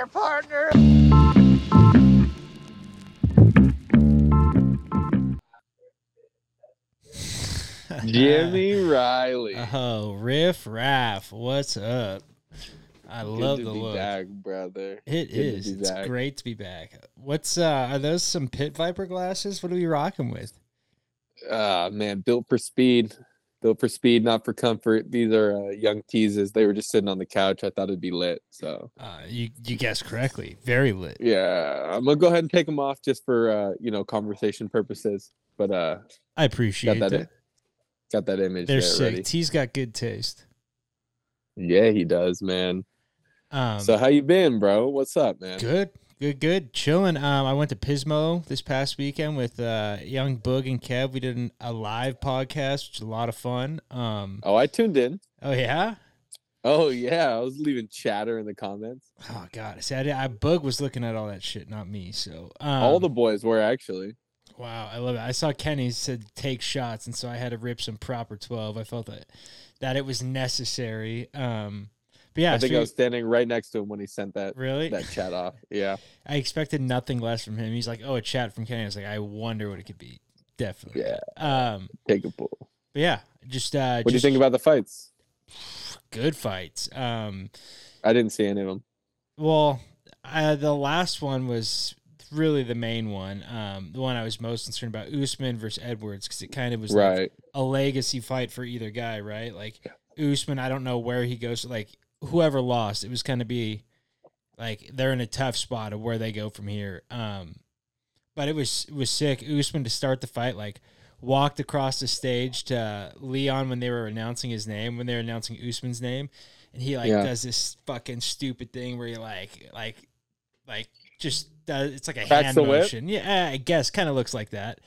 there, partner. Jimmy Riley. Oh, Riff Raff, what's up? I Good love to the be look. back, brother. It Good to is. be It's back. great to be back. What's uh are those some pit viper glasses? What are we rocking with? Ah, man, built for speed. Built for speed, not for comfort. These are uh, young teases. They were just sitting on the couch. I thought it'd be lit. So Uh you you guessed correctly. Very lit. yeah, I'm gonna go ahead and take them off just for uh, you know conversation purposes. But uh, I appreciate got that. that. Got that image They're sick. T's got good taste. Yeah, he does, man. Um so how you been, bro? What's up, man? good. Good, good. Chilling. Um, I went to Pismo this past weekend with uh young Boog and Kev. We did an, a live podcast, which is a lot of fun. Um Oh, I tuned in. oh yeah? Oh yeah, I was leaving chatter in the comments. Oh god. See, I, I Boog was looking at all that shit, not me. So um, All the boys were actually. Wow, I love it. I saw Kenny said take shots, and so I had to rip some proper twelve. I felt that that it was necessary. Um, but yeah, I think so I was standing right next to him when he sent that really. that chat off. Yeah. I expected nothing less from him. He's like, "Oh, a chat from Kenny." I was like, "I wonder what it could be." Definitely. Yeah. Um, Take a pull. but yeah, just uh, What do you think about the fights? good fights. Um, I didn't see any of them. Well, uh, the last one was really the main one. Um, the one I was most concerned about, Usman versus Edwards, because it kind of was like Right. a legacy fight for either guy, right? Like Usman, I don't know where he goes. Like whoever lost, it was going to be like they're in a tough spot of where they go from here. Um, but it was it was sick. Usman to start the fight, like walked across the stage to Leon when they were announcing his name, when they were announcing Usman's name, and he like Yeah. does this fucking stupid thing where he like like like just does it's like a hand the whip? motion. Yeah, I guess kind of looks like that.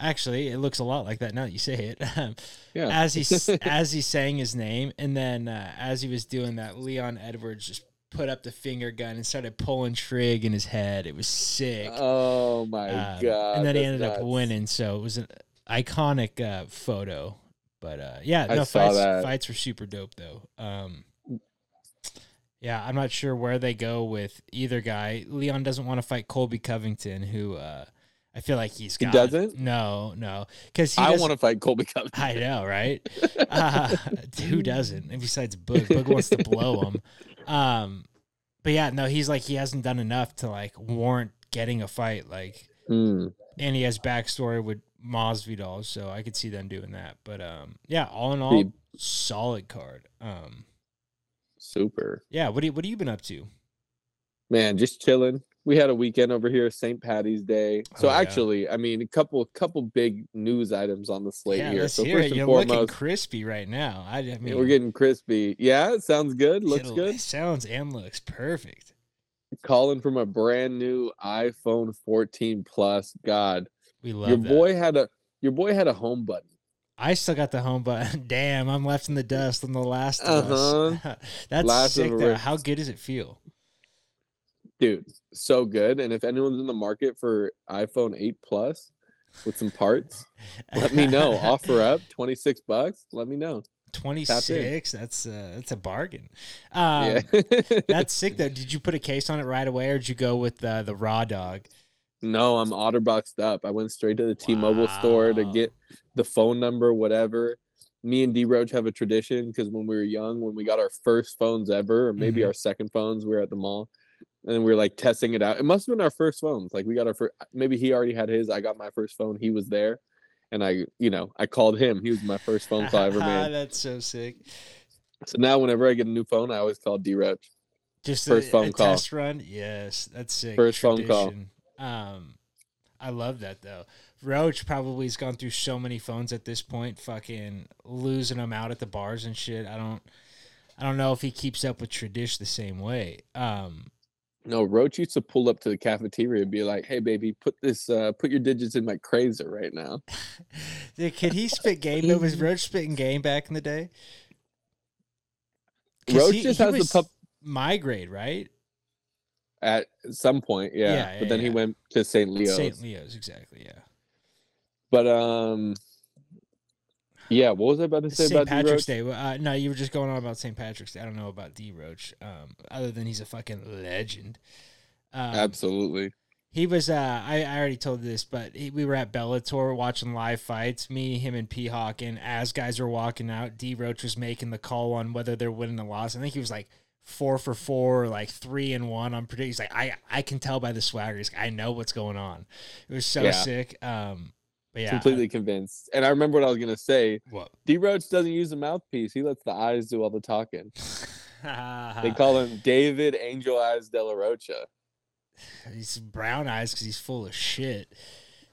Actually, it looks a lot like that now that you say it. Um, Yeah. as he as he sang his name, and then uh, as he was doing that, Leon Edwards just put up the finger gun and started pulling trig in his head. It was sick. oh my Um, god. and then he ended up winning, so it was an iconic uh, photo. But uh, yeah, no fights. that. Fights were super dope though. Um, yeah, I'm not sure where they go with either guy. Leon doesn't want to fight Colby Covington, who uh, I feel like he's He got. doesn't? No, no, because I want to fight Colby Covington. I know, right? Uh, who doesn't? And besides Boog, Boog wants to blow him. Um, but yeah, no, he's like he hasn't done enough to like warrant getting a fight. Like, Hmm. and he has backstory with Masvidal, so I could see them doing that. But um, yeah, all in all, solid card. Um, Super. yeah, what do you, what have you been up to? Man, just chilling. We had a weekend over here, St. Patty's Day. So Oh, yeah. actually, I mean, a couple couple big news items on the slate yeah, here. So first it. and You're looking foremost, crispy right now. I, I mean, we're getting crispy. Yeah, it sounds good. Looks good. Sounds and looks perfect. Calling from a brand new iPhone 14 Plus. God, We love your that. boy had a your boy had a home button. I still got the home button. Damn, I'm left in the dust on the last of us. Uh-huh. That's Last sick. Though. How good does it feel? Dude so good and if anyone's in the market for iphone 8 plus with some parts let me know offer up 26 bucks let me know Twenty six. That's uh, that's a bargain. Um, yeah that's sick though. Did you put a case on it right away, or did you go with uh, the raw dog? no i'm otterboxed up i went straight to the t-mobile store to get the phone number whatever me and d roach have a tradition because when we were young when we got our first phones ever or maybe Mhm. our second phones we were at the mall and we were like testing it out it must have been our first phones like we got our first maybe he already had his i got my first phone he was there and i you know i called him he was my first phone call I ever made that's so sick. So now whenever I get a new phone, I always call D Roach. Just First a, phone a call. test run. Yes, that's sick. First phone call. Um, I love that though. Roach probably has gone through so many phones at this point, fucking losing them out at the bars and shit. I don't, I don't know if he keeps up with Tradish the same way. Um, No, Roach used to pull up to the cafeteria and be like, "Hey, baby, put this, uh, put your digits in my crazer right now." Dude, Could he spit game? though? Was Roach spitting game back in the day? Roach he- just he has the pup My grade, right? at some point, yeah. Yeah, but yeah, then he went to St. Leo's. St. Leo's, exactly. Yeah. But um, Yeah, what was I about to say St. about Patrick's D-Roach? Day. Uh, no, you were just going on about St. Patrick's Day. I don't know about D Roach. Um, other than he's a fucking legend. Um, Absolutely. He was. Uh, I, I already told this, but he, we were at Bellator watching live fights. Me, him, and P Hawk. And as guys were walking out, D Roach was making the call on whether they're winning or loss. I think he was like four for four, or like three and one. I'm pretty. He's like, I I can tell by the swagger. He's like, I know what's going on. It was so Yeah. sick. Um, yeah, Completely convinced. And I remember what I was gonna say. What? D Roach doesn't use a mouthpiece. He lets the eyes do all the talking. Uh, They call him David Angel Eyes De La Rocha. He's brown eyes because he's full of shit.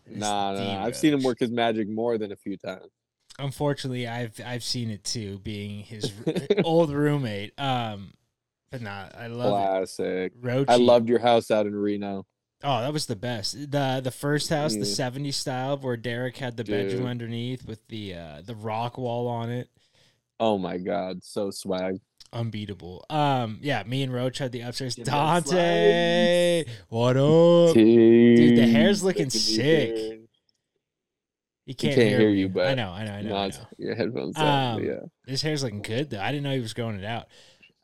It's Nah, nah, nah. I've seen him work his magic more than a few times. Unfortunately, I've I've seen it too, being his old roommate. Um, but nah, I love Classic. it. I loved your house out in Reno. Oh, that was the best. the The first house, the Yeah. '70s style, where Derek had the bedroom underneath with the uh, the rock wall on it. Oh my god, so swag. Unbeatable. Um, yeah, me and Roach had the upstairs. Give Dante, what up? Dude, the hair's looking sick. He can't, can't hear, hear you, but I know, I know, I know. I know. your headphones. out, Um, yeah. His hair's looking good though. I didn't know he was growing it out.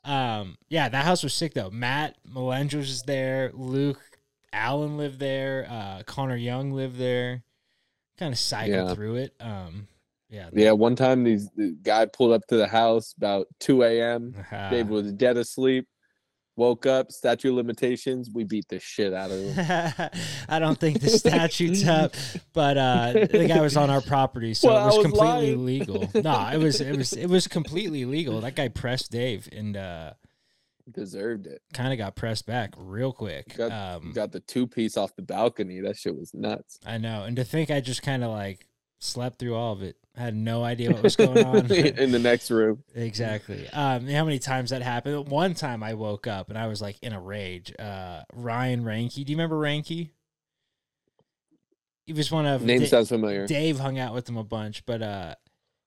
Um, yeah, that house was sick though. Matt Melendres is there. Luke Allen lived there. Uh, Connor Young lived there. Kind of cycled Yeah. through it. Um, yeah, Yeah, one time these the guy pulled up to the house about 2 a.m. uh, Dave was dead asleep. Woke up, statue of limitations. We beat the shit out of him. I don't think the statute's up, but uh, the guy was on our property, so Well, it was was completely lying. legal. No, it was it was it was completely legal. That guy pressed Dave and uh, Deserved it. kind of got pressed back real quick. Got, um, got the two piece off the balcony. That shit was nuts. I know, and to think I just kind of like slept through all of it. I had no idea what was going on. in the next room. exactly. Um, how many times that happened? One time I woke up and I was like in a rage. Uh, Ryan Ranky, do you remember Ranky? He was one of Name Da- sounds familiar. Dave hung out with him a bunch, but uh,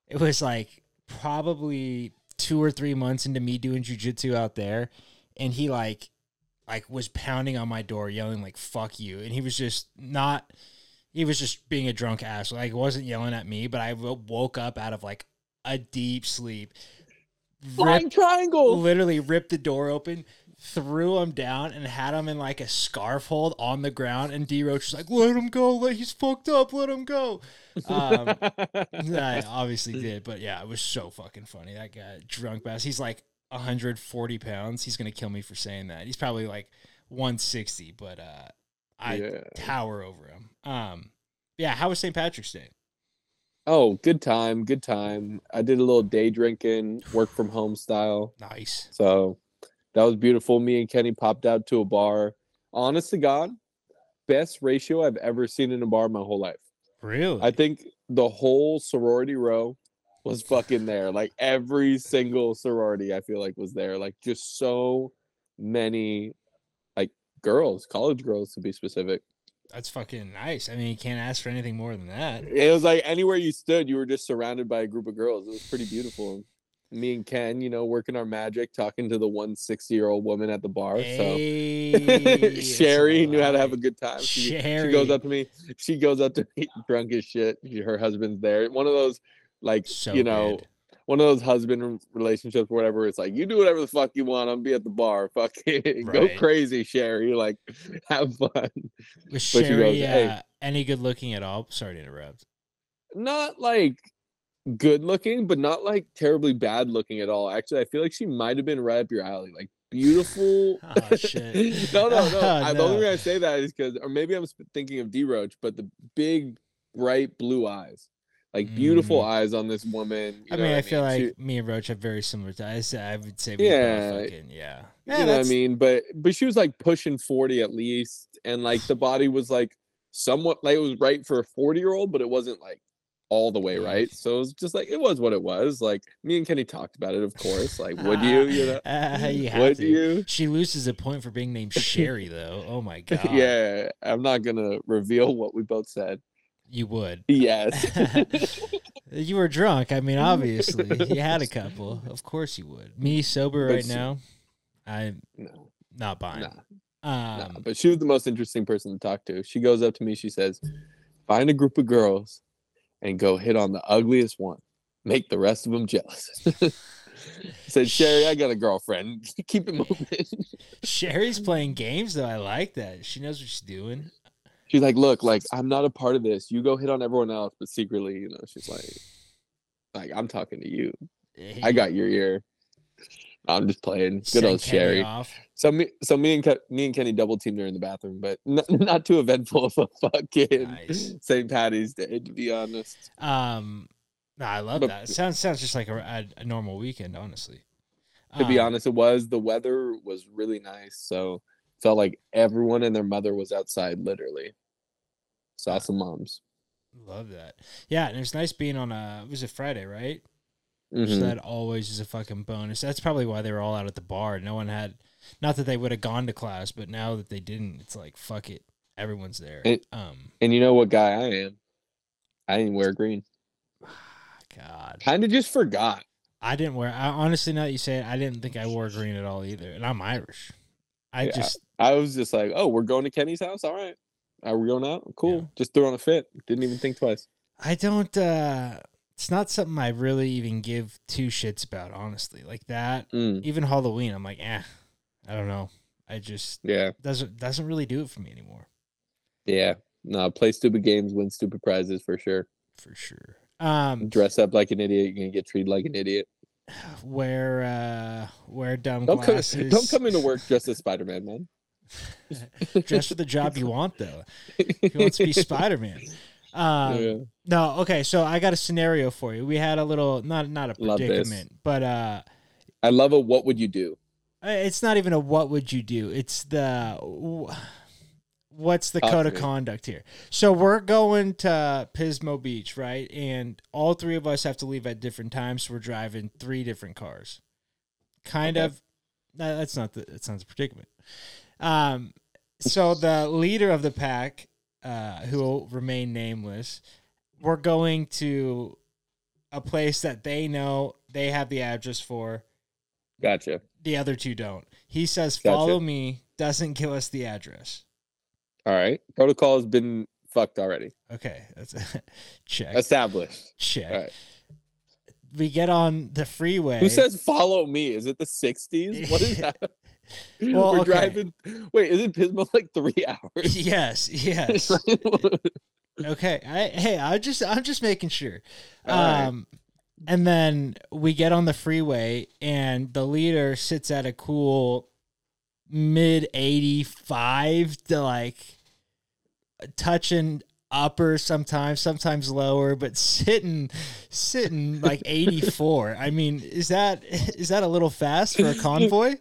it was like probably two or three months into me doing jujitsu out there, and he like like was pounding on my door, yelling like "fuck you," and he was just not. He was just being a drunk ass. Like wasn't yelling at me, but I woke up out of like a deep sleep. Flying Ripped, triangle. literally ripped the door open, threw him down, and had him in like a scarf hold on the ground. And D Roach was like, "Let him go! Let he's fucked up! Let him go!" Um, I obviously did, but yeah, it was so fucking funny. That guy, drunk bass. He's like 140 pounds. He's gonna kill me for saying that. He's probably like 160, but uh, I Yeah. tower over him. Um, yeah. How was St. Patrick's Day? oh, good time. Good time. I did a little day drinking, work from home style. Nice. So that was beautiful. Me and Kenny popped out to a bar. Honest to God, best ratio I've ever seen in a bar my whole life. Really? I think the whole sorority row was fucking there. Like every single sorority, I feel like was there. Like just so many, like girls, college girls to be specific. That's fucking nice. I mean, you can't ask for anything more than that. It was like anywhere you stood, you were just surrounded by a group of girls. It was pretty beautiful. Me and Ken, you know, working our magic, talking to the 160 year old woman at the bar. Hey, so Sherry knew how to have a good time. She, she goes up to me. She goes up to me drunk as shit. Her husband's there. One of those, like, So you know, good. one of those husband relationships, whatever. It's like you do whatever the fuck you want. I'm be at the bar. Fucking go Right. crazy, Sherry. Like, have fun. Was Sherry goes, "Hey." uh, any good looking at all? Sorry to interrupt. Not like good looking, but not like terribly bad looking at all. Actually, I feel like she might have been right up your alley. Like beautiful. Oh, shit. no, no, no. Oh, I, the only reason I say that is because, or maybe I'm thinking of D Roach, but the big, bright blue eyes, like beautiful Mm. eyes on this woman. you I mean, I feel like She- me and Roach have very similar ties. I would say Yeah. fucking yeah. you know what I mean? But but she was like pushing 40 at least. And like the body was like somewhat like it was right for a 40 year old, but it wasn't like all the way right. So it was just like it was what it was. Like me and Kenny talked about it, of course. Like, would you? You know, Uh, you would to. you? She loses a point for being named Sherry, though. Oh my god. yeah, I'm not gonna reveal what we both said. You would. Yes. You were drunk. I mean, obviously, you had a couple. Of course, you would. Me sober right she- now. I'm no, not buying. nah, Um, nah. But she was the most interesting person to talk to. She goes up to me, she says, Find a group of girls and go hit on the ugliest one. make the rest of them jealous. Said Sherry, I got a girlfriend. Keep it moving. Sherry's playing games though. I like that. She knows what she's doing. She's like, look, like I'm not a part of this. You go hit on everyone else, but secretly, you know, she's like, like I'm talking to you. I got your ear. I'm just playing. Good Send old Kenny Sherry. off. So me, so me and Ke- me and Kenny double teamed her in the bathroom, but not, not too eventful of a fucking Nice. St. Patty's Day, to be honest. Um, no, I love But- that. It sounds sounds just like a, a, a normal weekend, honestly. To be Um, honest, it was the weather was really nice, so felt like everyone and their mother was outside, literally. Saw some moms. love that. Yeah, and it was nice being on a was it Friday, right? Mhm. So that always is a fucking bonus. That's probably why they were all out at the bar. No one had, not that they would have gone to class, but now that they didn't, it's like fuck it, everyone's there. It- um, And you know what guy I am? I didn't wear green. God, Kind of just forgot. I didn't wear. I, honestly, now that you say it, I didn't think I wore green at all either, and I'm Irish. I Yeah. just I was just like, oh, we're going to Kenny's house. All right. Are we going out? Cool. Yeah. Just threw on a fit. Didn't even think twice. I don't. uh It's not something I really even give two shits about, honestly. Like that, Mm, even Halloween, I'm like, eh, I don't know. I just yeah. doesn't doesn't really do it for me anymore, Yeah. No, play stupid games, win stupid prizes for sure. for sure. Um, Dress up like an idiot, you're gonna get treated like an idiot. wear uh wear dumb Don't come, glasses. don't come into work dressed as Spider Man, man. dress for the job you want though. He wants to be Spider Man. Um, Yeah. No, okay. So I got a scenario for you. We had a little not not a predicament, but uh, I love a What would you do? it's not even a what would you do. It's the what's the Talk code of me. conduct here. So we're going to Pismo Beach, right? And all three of us have to leave at different times. So we're driving three different cars. Kind Okay. of. no, That's not the. That's not the predicament. Um. So the leader of the pack, uh, who will remain nameless, we're going to a place that they know they have the address for. Gotcha. The other two don't. He says, Gotcha. "Follow me." Doesn't give us the address. All right. Protocol has been fucked already. Okay, that's a check. Established. check. Right. We get on the freeway. Who says follow me? Is it the 60s? What is that? Well, We're okay. driving. Wait, is it Pismo like three hours? yes, yes. okay. I, hey, I just I'm just making sure. All right. Um, and then we get on the freeway, and the leader sits at a cool mid eighty five to like touching upper sometimes, sometimes lower, but sitting sitting like eighty four. I mean, is that is that a little fast for a convoy?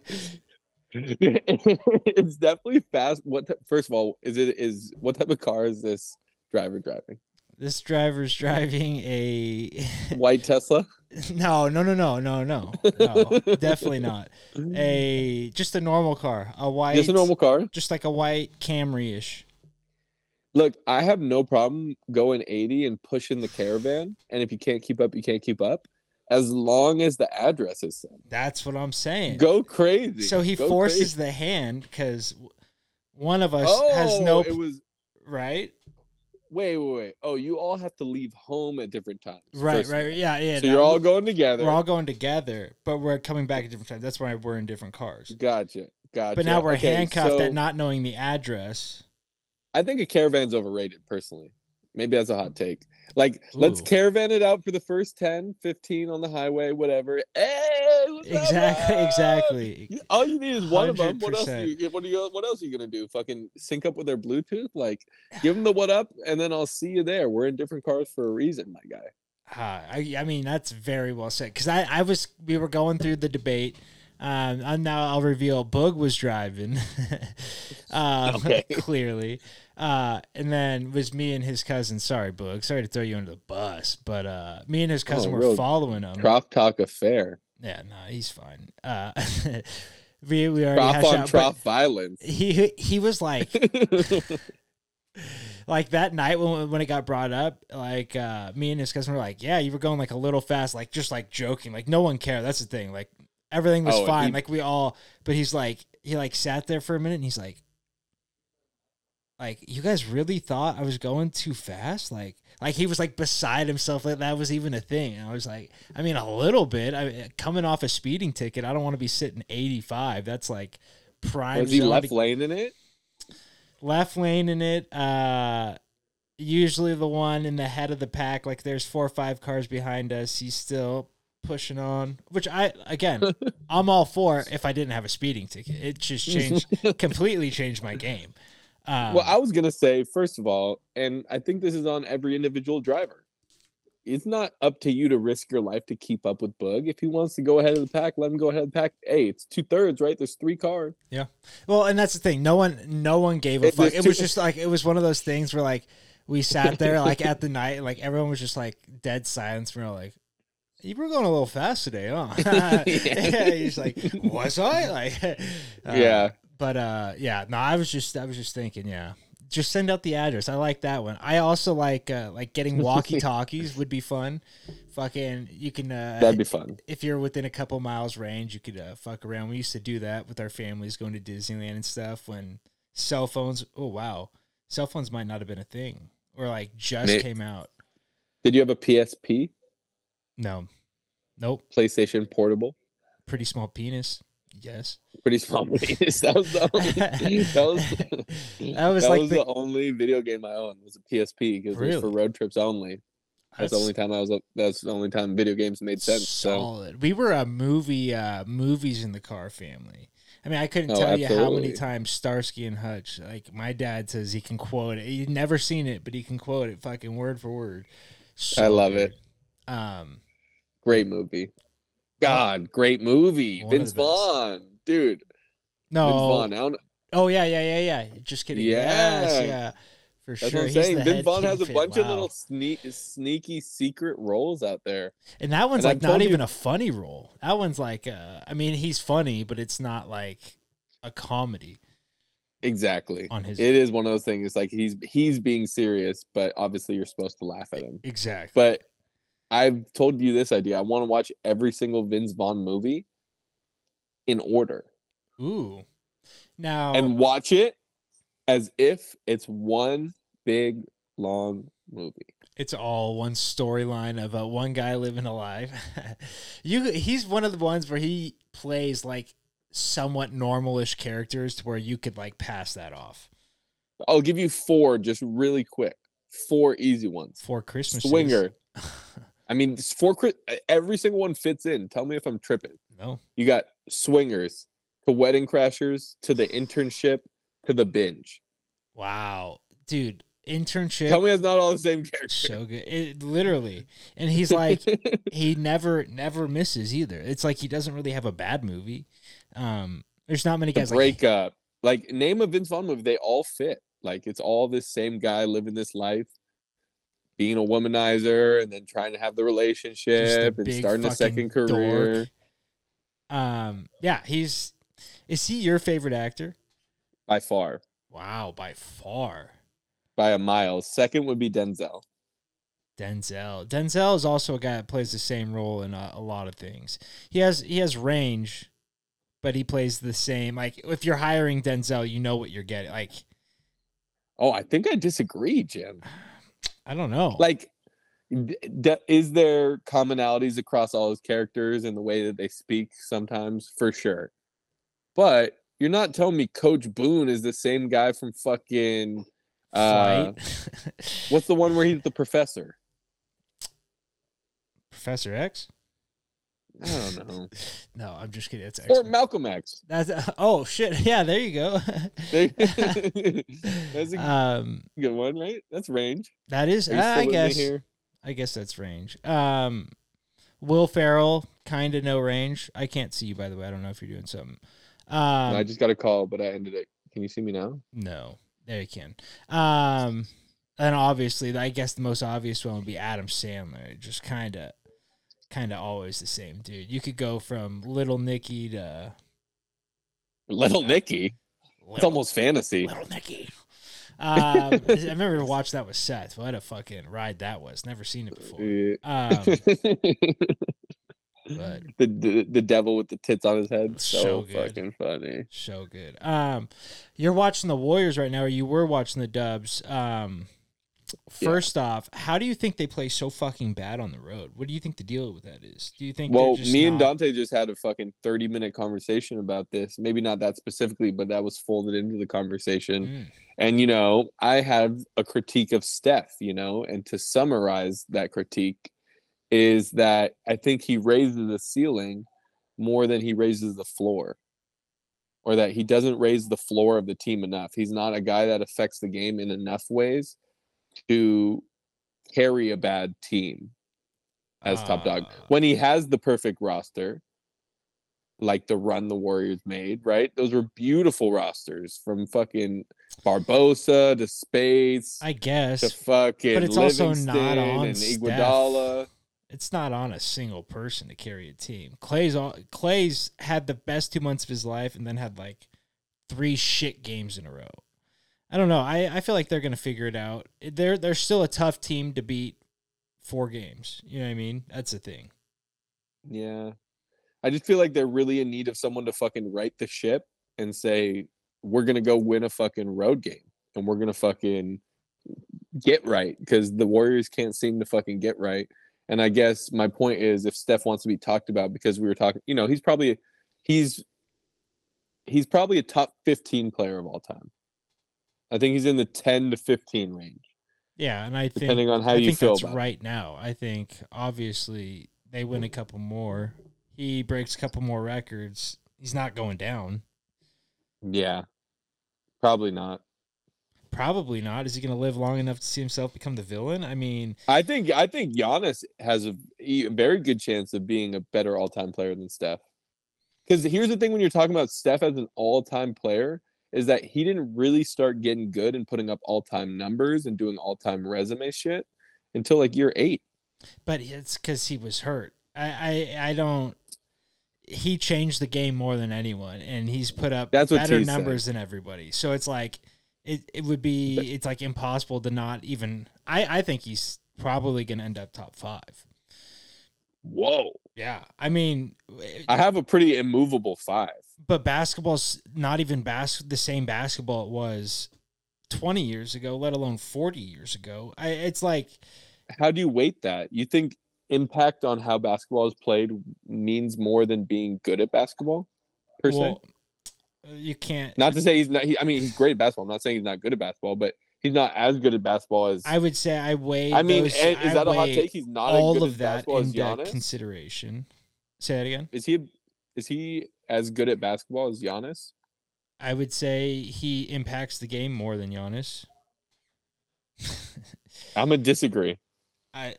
it's definitely fast. What? ty- first of all, is it is what type of car is this driver driving? This driver's driving a White Tesla. no, no, no, no, no, no, no, definitely not. A just a normal car, a white, Just a normal car. just like a white Camry ish. Look, I have no problem going 80 and pushing the caravan. And if you can't keep up, you can't keep up. As long as the address is set. That's what I'm saying. Go crazy. so he Go forces crazy. the hand because one of us Oh, has no it was right, wait, wait, wait. Oh, you all have to leave home at different times. right, right. Yeah, yeah. So no, you're all going together. we're all going together, but we're coming back at different times. That's why we're in different cars. Gotcha. Gotcha. But now we're Okay, handcuffed so at not knowing the address. I think a caravan's overrated personally. Maybe that's a hot take. Like, let's caravan it out for the first 10, 15 on the highway, whatever. Hey, what's up, Exactly, exactly. All you need is one of them. What else? Are you, what are you? What else are you gonna do? Fucking sync up with their Bluetooth? Like, give them the what up, and then I'll see you there. We're in different cars for a reason, my guy. Uh, I, I mean, that's very well said. Because I, I was, we were going through the debate. Um, and now I'll reveal Boog was driving, um, Okay. clearly. Uh, and then was me and his cousin. Sorry, Boog. Sorry to throw you under the bus, but uh, me and his cousin Oh, were following him. Trough talk affair. Yeah, no, he's fine. Uh, we we already Trough on out, trough violence. He he was like like that night when when it got brought up, like uh me and his cousin were like, Yeah, you were going like a little fast, like just like joking. Like no one cared. That's the thing. Like everything was Oh, fine. he- like we all but he's like he like sat there for a minute and he's like like you guys really thought I was going too fast? Like like he was like beside himself like that was even a thing. And I was like, I mean a little bit. I coming off a speeding ticket, I don't want to be sitting 85. That's like prime. Was he left to- lane in it? left lane in it. Uh usually the one in the head of the pack, like there's four or five cars behind us. He's still pushing on. Which I again I'm all for if I didn't have a speeding ticket. It just changed completely changed my game. Um, well, I was gonna say first of all, and I think this is on every individual driver. It's not up to you to risk your life to keep up with Boog. If he wants to go ahead of the pack, let him go ahead of the pack. Hey, it's two thirds, right? There's three cars. Yeah. Well, and that's the thing. No one, no one gave a It- fuck. It was just like it was one of those things where like we sat there like at the night, like everyone was just like dead silence. We were like, "You were going a little fast today, huh?" Yeah. He's like, "Was I?" Like, uh, yeah, But uh, yeah, no, I was just, I was just thinking, yeah, just send out the address. I like that one. I also like, uh, like getting walkie talkies would be fun. Fucking, you can, uh, that'd be fun. if you're within a couple miles range, you could uh, fuck around. We used to do that with our families going to Disneyland and stuff when cell phones. Oh wow, cell phones might not have been a thing or like just came out. Did you have a PSP, No, nope. PlayStation Portable? Pretty small penis. Yes. Pretty small penis. That was the only. That was. That was that like was the- the, only video game I owned was a PSP because it was for road trips only. That's the only time I was. Up. That's the only time video games made sense. So Solid. We were a movie, uh, movies in the car family. I mean, I couldn't Oh, tell you how many times Starsky and Hutch. Like my dad says, he can quote it. He'd never seen it, but he can quote it, fucking word for word. I love good. it. Um, Great movie. God, great movie. One of Vince the best. Vaughn, dude. Vince no. Vaughn. I don't, Oh yeah, yeah, yeah, yeah. Just kidding. Yes, Yeah. yeah, for that's sure. what I'm He's saying. the Vince head Vaughn has a kingpin. bunch of Wow. little sneak, sneaky secret roles out there. and that one's and like I've not told you- even a funny role. That one's like, uh, I mean, he's funny, but it's not like a comedy Exactly. on his. It is one of those things. It's like he's he's being serious, but obviously you're supposed to laugh at him. exactly. But I've told you this idea. I want to watch every single Vince Vaughn movie in order Ooh. Now, and watch it as if it's one big long movie. it's all one storyline of uh, one guy living a life. you, he's one of the ones where he plays like somewhat normalish characters to where you could like pass that off. I'll give you four just really quick. Four easy ones. Four Christmas, Swinger. I mean, four. Every single one fits in. Tell me if I'm tripping. no, You got swingers to wedding crashers to the internship to the binge. wow, dude, internship. Tell me it's not all the same character. so good it literally and he's like he never never misses either it's like he doesn't really have a bad movie um there's not many the guys like breakup. Like, name a Vince Vaughn movie. They all fit. Like it's all this same guy living this life, being a womanizer, and then trying to have the relationship and starting a second career. um yeah he's is he your favorite actor By far, wow by far by a mile. Second would be Denzel. denzel denzel is also a guy that plays the same role in a, a lot of things he has he has range but he plays the same like if you're hiring denzel you know what you're getting like Oh, I think I disagree, Jim. i don't know Like, d- d- is there commonalities across all his characters and the way that they speak sometimes? For sure. But you're not telling me Coach Boone is the same guy from fucking. Uh, what's the one where he's the professor? Professor X? I don't know. No, I'm just kidding. It's or Malcolm X. That's oh shit. Yeah, there you go. That's a um, good one, right? That's range. that is. I guess. here? I guess that's range. Um, Will Ferrell, kind of no range. I can't see you by the way. I don't know if you're doing something. Um, No, I just got a call, but I ended it. Can you see me now? no, there you can. Um, and obviously, I guess the most obvious one would be Adam Sandler. Just kind of, kind of always the same dude. You could go from Little Nicky to Little Nicky. It's almost fantasy. Little Nicky. Um, I remember watched that with Seth. What a fucking ride that was. Never seen it before. Um, But the, the the devil with the tits on his head. So, So good. fucking funny. so good. Um, you're watching the Warriors right now, or you were watching the Dubs. Um, Yeah. first off, how do you think they play so fucking bad on the road? What do you think the deal with that is? Do you think? Well, just me and Dante just had a fucking 30 minute conversation about this. Maybe not that specifically, but that was folded into the conversation. Mm, And, you know, I have a critique of Steph, you know, and to summarize that critique is that I think he raises the ceiling more than he raises the floor, or that he doesn't raise the floor of the team enough. He's not a guy that affects the game in enough ways to carry a bad team as top dog. uh, When he has the perfect roster, like the run the Warriors made, right? Those were beautiful rosters from fucking Barbosa to Space I guess to fucking but it's also not on and Steph. Iguodala. it's not on a single person to carry a team. Clay's all, Clay's had the best two months of his life, and then had like three shit games in a row. I don't know. I, I feel like they're gonna figure it out. They're they're still a tough team to beat. Four games. You know what I mean? That's the thing. Yeah. I just feel like they're really in need of someone to fucking right the ship and say, we're going to go win a fucking road game and we're going to fucking get right because the Warriors can't seem to fucking get right. And I guess my point is if Steph wants to be talked about because we were talking, you know, he's probably, he's, he's probably a top 15 player of all time. I think he's in the 10 to 15 range, Yeah, and I think depending on how I you think feel that's about it. right now. I think obviously they win a couple more. He breaks a couple more records. He's not going down. Yeah. Probably not. Probably not. Is he going to live long enough to see himself become the villain? I mean, I think I think Giannis has a very good chance of being a better all-time player than Steph. Because here's the thing: when you're talking about Steph as an all-time player, is that he didn't really start getting good and putting up all-time numbers and doing all-time resume shit until like year eight. but it's because he was hurt. I, I I don't. He changed the game more than anyone, and he's put up That's what better T's saying. numbers than everybody. So it's like it, it would be it's like impossible to not even. I I think he's probably going to end up top five. Whoa! Yeah, I mean, I have a pretty immovable five. But basketball's not even bas- the same basketball it was 20 years ago, let alone 40 years ago. I, it's like How do you weight that? You think impact on how basketball is played means more than being good at basketball, per se? Uh, you can't. Not to say he's not. He, I mean, he's great at basketball. I'm not saying he's not good at basketball, but he's not as good at basketball as. I would say I weigh. I mean, those, is I that a hot take? He's not as all of at that in Giannis. consideration. Say that again. is he? Is he as good at basketball as Giannis? I would say he impacts the game more than Giannis. I'm gonna disagree. I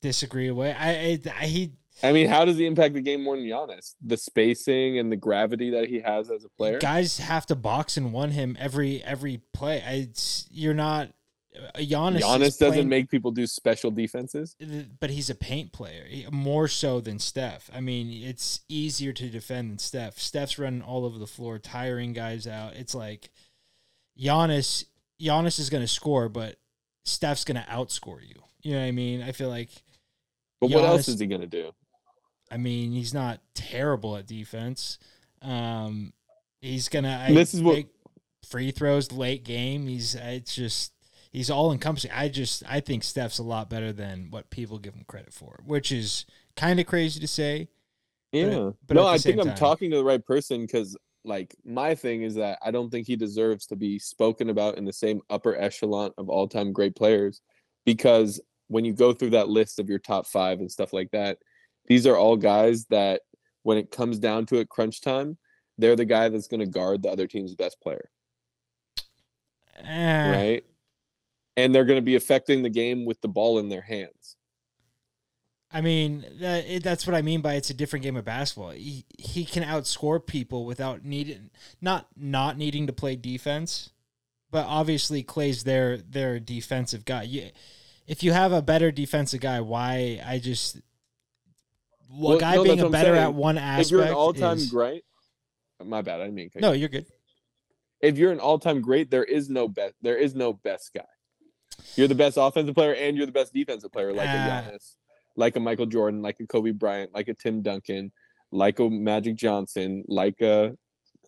disagree. Away. I, I, I he I mean, how does he impact the game more than Giannis? The spacing and the gravity that he has as a player. guys have to box and one him every every play. I, it's you're not. Uh, Giannis. Giannis doesn't playing- make people do special defenses. but he's a paint player more so than Steph. I mean, it's easier to defend than Steph. Steph's running all over the floor, tiring guys out. It's like Giannis. Giannis is going to score, but Steph's going to outscore you. You know what I mean? I feel like. But what else is he gonna do? I mean, he's not terrible at defense. Um, he's gonna. I, This is what- free throws late game. He's. It's just. He's all encompassing. I just. I think Steph's a lot better than what people give him credit for, which is kind of crazy to say. Yeah. at- but no, I think I'm time- talking to the right person because, like, my thing is that I don't think he deserves to be spoken about in the same upper echelon of all time great players because when you go through that list of your top five and stuff like that, these are all guys that when it comes down to it, crunch time, they're the guy that's going to guard the other team's best player, Eh, right? And they're going to be affecting the game with the ball in their hands. I mean, that, it, that's what I mean by it's a different game of basketball. He, he can outscore people without needing, not not needing to play defense, but obviously Clay's their their defensive guy. You, if you have a better defensive guy, why I just a Well, guy no, being a better at one aspect. if you're an all-time is- great, my bad, I didn't mean no, you're good. if you're an all-time great, there is no best. There is no best guy. You're the best offensive player and you're the best defensive player, like Ah. a Giannis like a Michael Jordan, like a Kobe Bryant, like a Tim Duncan, like a Magic Johnson, like a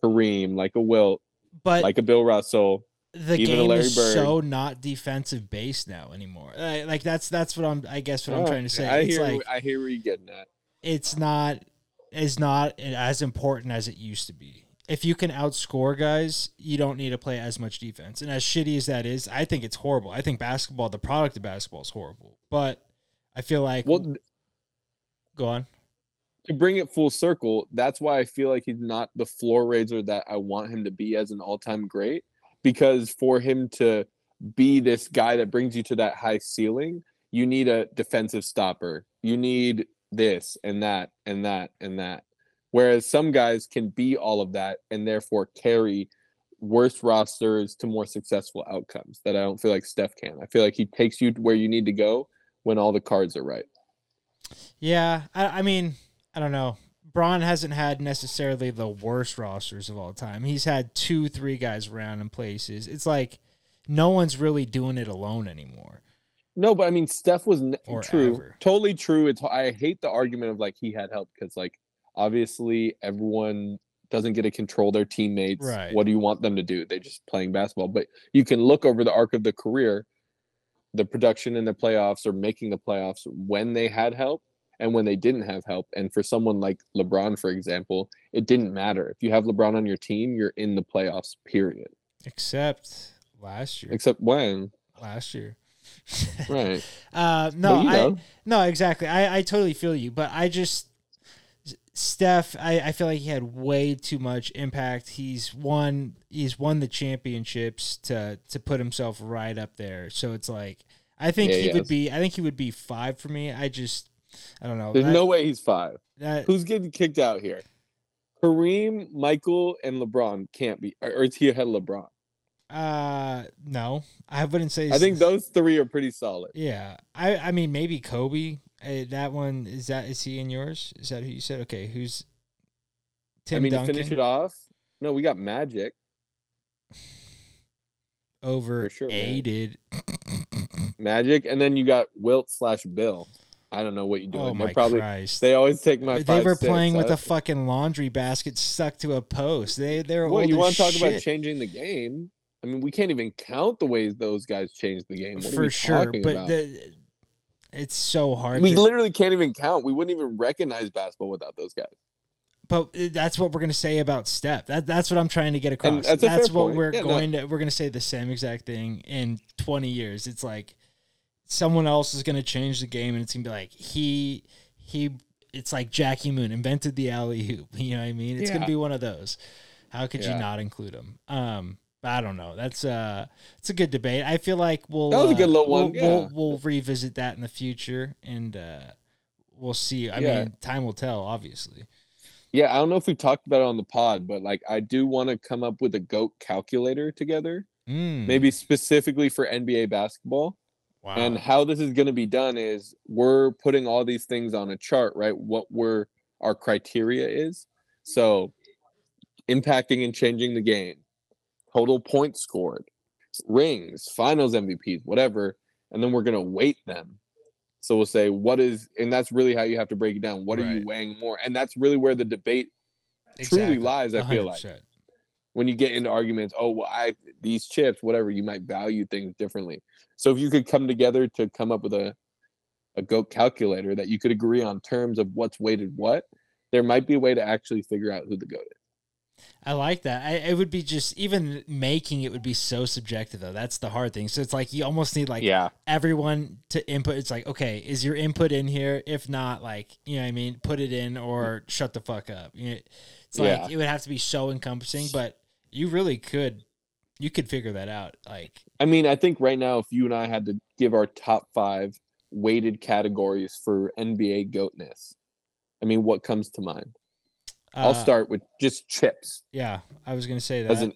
Kareem, like a Wilt, But like a Bill Russell. the even a game Larry is Bird. so not defensive based now anymore. Like that's that's what I'm. I guess what I'm Oh, trying to say. I it's hear like I hear where you're getting at. it's not is not as important as it used to be. If you can outscore guys, you don't need to play as much defense. And as shitty as that is, I think it's horrible. I think basketball, the product of basketball, is horrible. But I feel like Well, go on. to bring it full circle, that's why I feel like he's not the floor raiser that I want him to be as an all-time great. Because for him to be this guy that brings you to that high ceiling, you need a defensive stopper. You need this and that and that and that. Whereas some guys can be all of that and therefore carry worse rosters to more successful outcomes that I don't feel like Steph can. I feel like he takes you where you need to go when all the cards are right. Yeah, I, I mean, I don't know. Bron hasn't had necessarily the worst rosters of all time. He's had two, three guys around in places. It's like no one's really doing it alone anymore. No, but I mean, Steph was n- true, ever. totally true. It's I hate the argument of like he had help because like obviously everyone doesn't get to control their teammates. Right. What do you want them to do? They're just playing basketball. But you can look over the arc of the career, the production in the playoffs or making the playoffs when they had help and when they didn't have help. And for someone like LeBron, for example, it didn't matter. If you have LeBron on your team, you're in the playoffs. Period. Except last year. Except when, last year. right? Uh, no, I no exactly. I I totally feel you, but I just Steph. I I feel like he had way too much impact. He's won. He's won the championships to to put himself right up there. So it's like I think Yeah, he he would be. I think he would be five for me. I just I don't know. There's That- no way he's five. that- Who's getting kicked out here? Kareem, Michael, and LeBron can't be, or, or is he ahead of LeBron? uh no, I wouldn't say. I think those three are pretty solid. Yeah, I I mean maybe Kobe. Uh, that one is that is he in yours? Is that who you said? Okay, who's Tim I mean, Duncan to finish it off, no, we got Magic. over sure, aided. Magic, and then you got Wilt slash Bill. I don't know what you're doing. Oh They're my probably Christ! they always take my. they five, were six. playing with a fucking laundry basket stuck to a post. They they're What you want to talk about changing the game? I mean, we can't even count the ways those guys changed the game. What for sure, but the, it's so hard. we to- literally can't even count. We wouldn't even recognize basketball without those guys. but uh, that's what we're gonna say about Steph. That that's what I'm trying to get across. that's That's, a fair what point. we're Yeah, no. going to. We're gonna say the same exact thing in 20 years. It's like someone else is gonna change the game, and it's gonna be like he he. It's like Jackie Moon invented the alley-oop. You know what I mean? It's gonna be one of those. How could you not include him? Um, but I don't know. That's uh, it's a good debate. I feel like we'll That was a uh, good little we'll, one, We'll, we'll revisit that in the future, and uh, we'll see. I Yeah. mean, time will tell. Obviously. Yeah, I don't know if we talked about it on the pod, but like I do want to come up with a goat calculator together, Mm, maybe specifically for NBA basketball. wow. And how this is going to be done is we're putting all these things on a chart, right? What we're our criteria is. So impacting and changing the game, total points scored, rings, finals MVPs, whatever, and then we're going to weight them. So we'll say what is and that's really how you have to break it down. What are you weighing more? And that's really where the debate truly lies, I feel like. when you get into arguments, oh well, I these chips, whatever, you might value things differently. So if you could come together to come up with a a goat calculator that you could agree on terms of what's weighted what, there might be a way to actually figure out who the goat is. I like that. I, it would be just even making it would be so subjective though. That's the hard thing. So it's like you almost need like yeah, everyone to input. It's like okay, is your input in here? If not, like you know, what I mean, put it in or shut the fuck up. It's like Yeah. it would have to be so encompassing, but you really could, you could figure that out. Like I mean, I think right now, if you and I had to give our top five weighted categories for NBA goatness, I mean, what comes to mind? I'll uh, start with just chips, Yeah, I was gonna say that. as an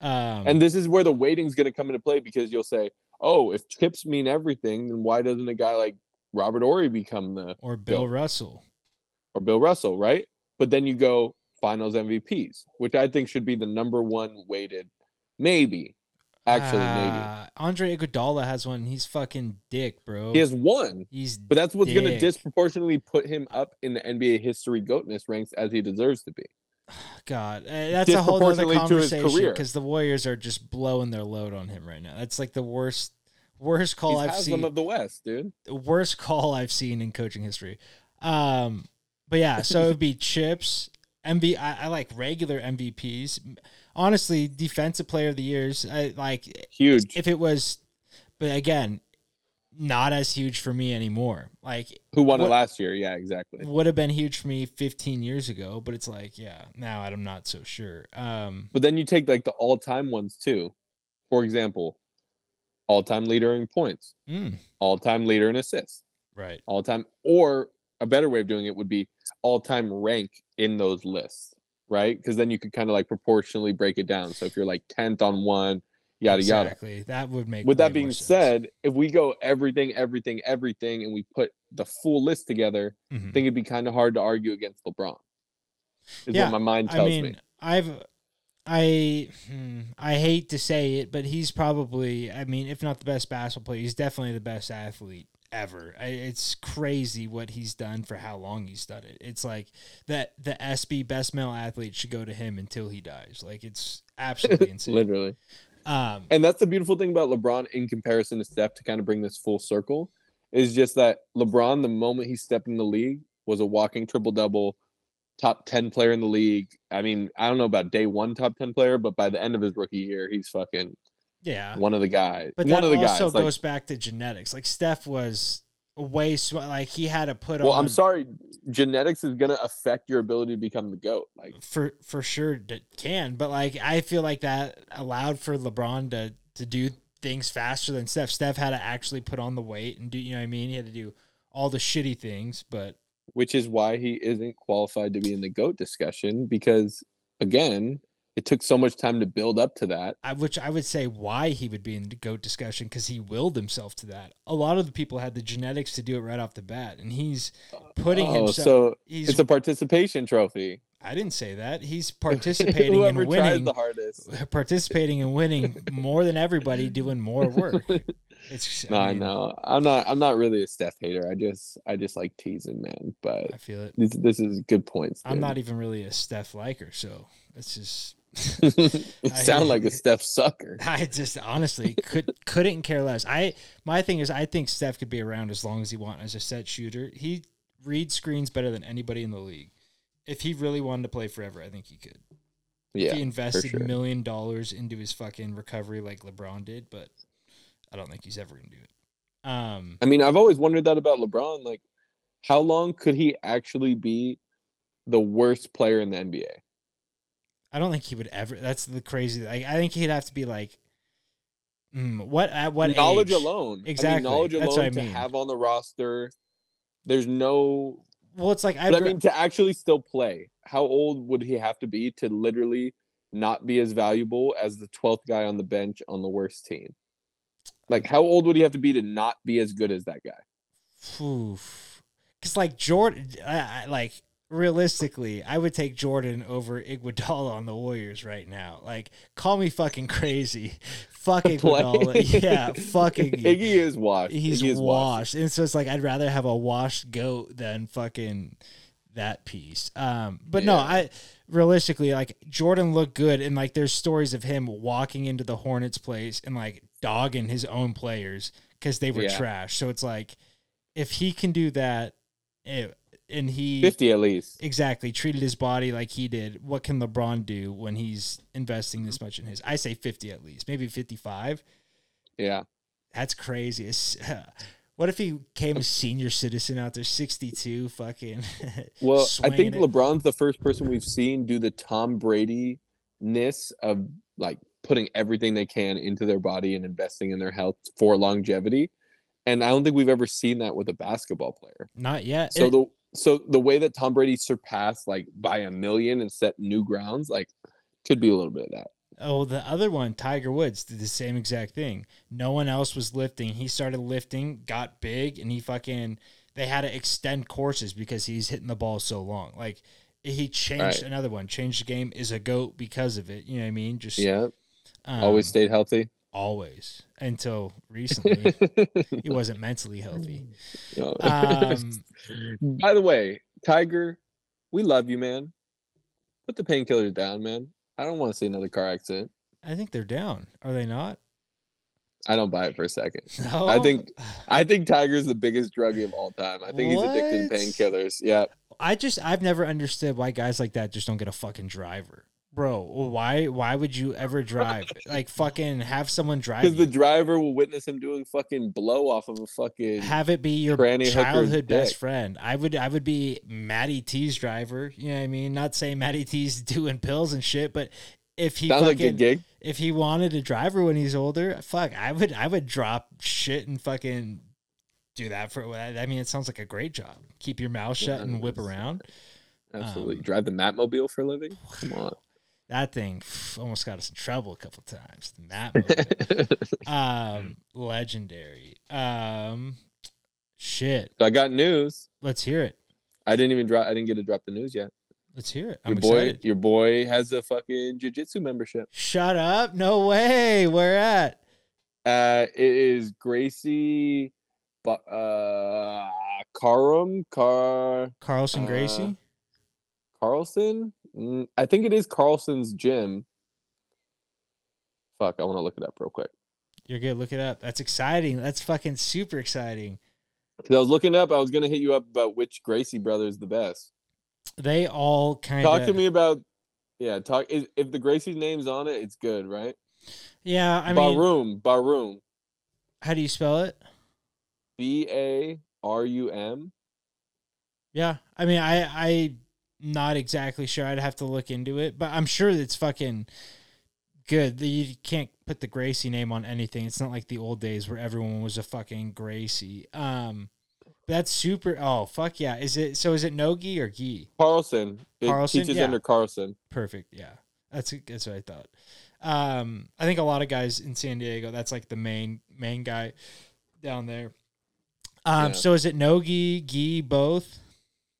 um, And this is where the weighting's going to come into play because you'll say, "Oh, if chips mean everything, then why doesn't a guy like Robert Horry become the or Bill Bill. Russell. or Bill Russell, right?" But then you go Finals MVPs, which I think should be the number one weighted. Maybe Actually, maybe Ah, Andre Iguodala has one. He's fucking dick, bro. he has one. He's But that's what's going to disproportionately put him up in the NBA history goatness ranks as he deserves to be. God, uh, that's a whole other Disproportionately to his conversation because the Warriors are just blowing their load on him right now. That's like the worst, worst call He's I've seen. of the West, dude. the worst call I've seen in coaching history. Um, but yeah, so it would be Chips, MV. I, I like regular MVPs. Honestly, defensive player of the years. I like Huge. if it was, but again, not as huge for me anymore. Like Who won what- it last year? Yeah, exactly. would have been huge for me 15 years ago, but it's like, yeah, now I'm not so sure. Um, But then you take like the all-time ones too. For example, all-time leader in points, mm, all-time leader in assists, right. all-time or a better way of doing it would be all-time rank in those lists, right? Because then you could kind of like proportionally break it down. So if you're like 10th on one, yada yada. exactly. That would make. With that being said, if we go everything, everything, everything, and we put the full list together, Mhm. I think it'd be kind of hard to argue against LeBron. Is Yeah, what my mind tells I mean, me. I've, I, hmm, I hate to say it, but he's probably, I mean, if not the best basketball player, he's definitely the best athlete ever. I, it's crazy what he's done for how long he's done it. It's like that the ESPY best male athlete should go to him until he dies. Like it's absolutely insane. Literally. Um, And that's the beautiful thing about LeBron in comparison to Steph to kind of bring this full circle is just that LeBron, the moment he stepped in the league, was a walking triple double, top 10 player in the league. I mean, I don't know about day one top 10 player, but by the end of his rookie year, he's fucking yeah, one of the guys. but one that of the also guys. Like, goes back to genetics. Like Steph was way sm- like he had to put well, on. I'm sorry, genetics is going to affect your ability to become the GOAT. Like, for for sure that can, but like I feel like that allowed for LeBron to to do things faster than Steph. Steph had to actually put on the weight and do you know what I mean? He had to do all the shitty things, but which is why he isn't qualified to be in the GOAT discussion because, again, it took so much time to build up to that. I, which I would say why he would be in the goat discussion because he willed himself to that. A lot of the people had the genetics to do it right off the bat, and he's putting Oh, himself. so it's a participation trophy. I didn't say that. He's participating and tries winning. the hardest. participating and winning more than everybody, doing more work. It's. No, I mean, know. I'm not. I'm not really a Steph hater. I just, I just like teasing, man. But I feel it. this, this is good points. I'm not even really a Steph liker, so it's just I- sound like a Steph sucker. I just honestly could couldn't care less. I my thing is I think Steph could be around as long as he wants as a set shooter. He reads screens better than anybody in the league. If he really wanted to play forever, I think he could. if Yeah, he invested sure. million dollars into his fucking recovery like LeBron did, but I don't think he's ever gonna do it. Um, I mean, I've always wondered that about LeBron. Like, how long could he actually be the worst player in the NBA? I don't think he would ever. That's the crazy. Like, I think he'd have to be like, mm, what at what knowledge age? alone. I Exactly. mean, knowledge That's alone I to have on the roster. There's no. Well, it's like I, I mean, to actually still play, how old would he have to be to literally not be as valuable as the 12th guy on the bench on the worst team? Like, how old would he have to be to not be as good as that guy? because like Jordan, I, I, like realistically, I would take Jordan over Iguodala on the Warriors right now. Like, call me fucking crazy, fuck Iguodala, yeah, fucking. Iggy is washed. He's Iggy is washed. And so it's like I'd rather have a washed goat than fucking that piece. Um, but no, I realistically like Jordan looked good and like there's stories of him walking into the Hornets place and like dogging his own players because they were Yeah. trash. So it's like if he can do that eh, and he 50 at least. exactly treated his body like he did, what can LeBron do when he's investing this much in his? I say 50 at least, maybe 55. Yeah. That's crazy. It's, what if he came a senior citizen out there, 62, fucking. Well, I think it? LeBron's the first person we've seen do the Tom Brady ness of like putting everything they can into their body and investing in their health for longevity. And I don't think we've ever seen that with a basketball player. Not yet. So It- the so the way that Tom Brady surpassed like by a million and set new grounds, like could be a little bit of that. oh, the other one, Tiger Woods, did the same exact thing. No one else was lifting. He started lifting, got big, and he fucking. They had to extend courses because he's hitting the ball so long. Like, he changed Right. another one, changed the game, is a GOAT because of it. You know what I mean? Just Yeah. um, always stayed healthy. always until recently. he wasn't mentally healthy. No. Um, By the way, Tiger, we love you, man. Put the painkillers down, man. I don't want to see another car accident. I think they're down. Are they not? I don't buy it for a second. No. I think I think Tiger's the biggest druggie of all time. I think he's addicted to painkillers. Yeah. I just I've never understood why guys like that just don't get a fucking driver. Bro, why why would you ever drive? like fucking have someone drive Because the driver will witness him doing fucking blow off of a fucking have it be your childhood best dick. friend. I would I would be Matty T's driver. You know what I mean? Not saying Matty T's doing pills and shit, but if he sounds like a fucking, gig. if he wanted a driver when he's older, fuck, I would I would drop shit and fucking do that for I mean it sounds like a great job. Keep your mouth shut and whip around. Absolutely. um, Drive the Matmobile for a living? Come on. That thing almost got us in trouble a couple times. The Matmobile. um legendary. Um shit. so I got news. Let's hear it. I didn't even drop I didn't get to drop the news yet. Let's hear it. Your I'm boy excited. your boy has a fucking jiu-jitsu membership. Shut up. No way. Where at? Uh it is Gracie uh Karum Car Carlson Uh, Gracie? Carlson? I think it is Carlson's gym. Fuck, I want to look it up real quick. You're good. Look it up. That's exciting. That's fucking super exciting. 'Cause I was looking up, I was gonna hit you up about which Gracie brother is the best. They all kind Talk to me about yeah, talk if the Gracie's name's on it, it's good, right? Yeah, I mean, Barum, Barum. how do you spell it? B A R U M. Yeah, I mean, I I not exactly sure. I'd have to look into it, but I'm sure it's fucking good. You can't put the Gracie name on anything. It's not like the old days where everyone was a fucking Gracie. Um, that's super. Oh fuck yeah! Is it so? Is it Nogi or Gi? Carlson. It Carlson, teaches yeah. under Carlson. Perfect. Yeah, that's that's what I thought. Um, I think a lot of guys in San Diego. That's like the main main guy down there. Um, Yeah. so is it Nogi, Gi, both?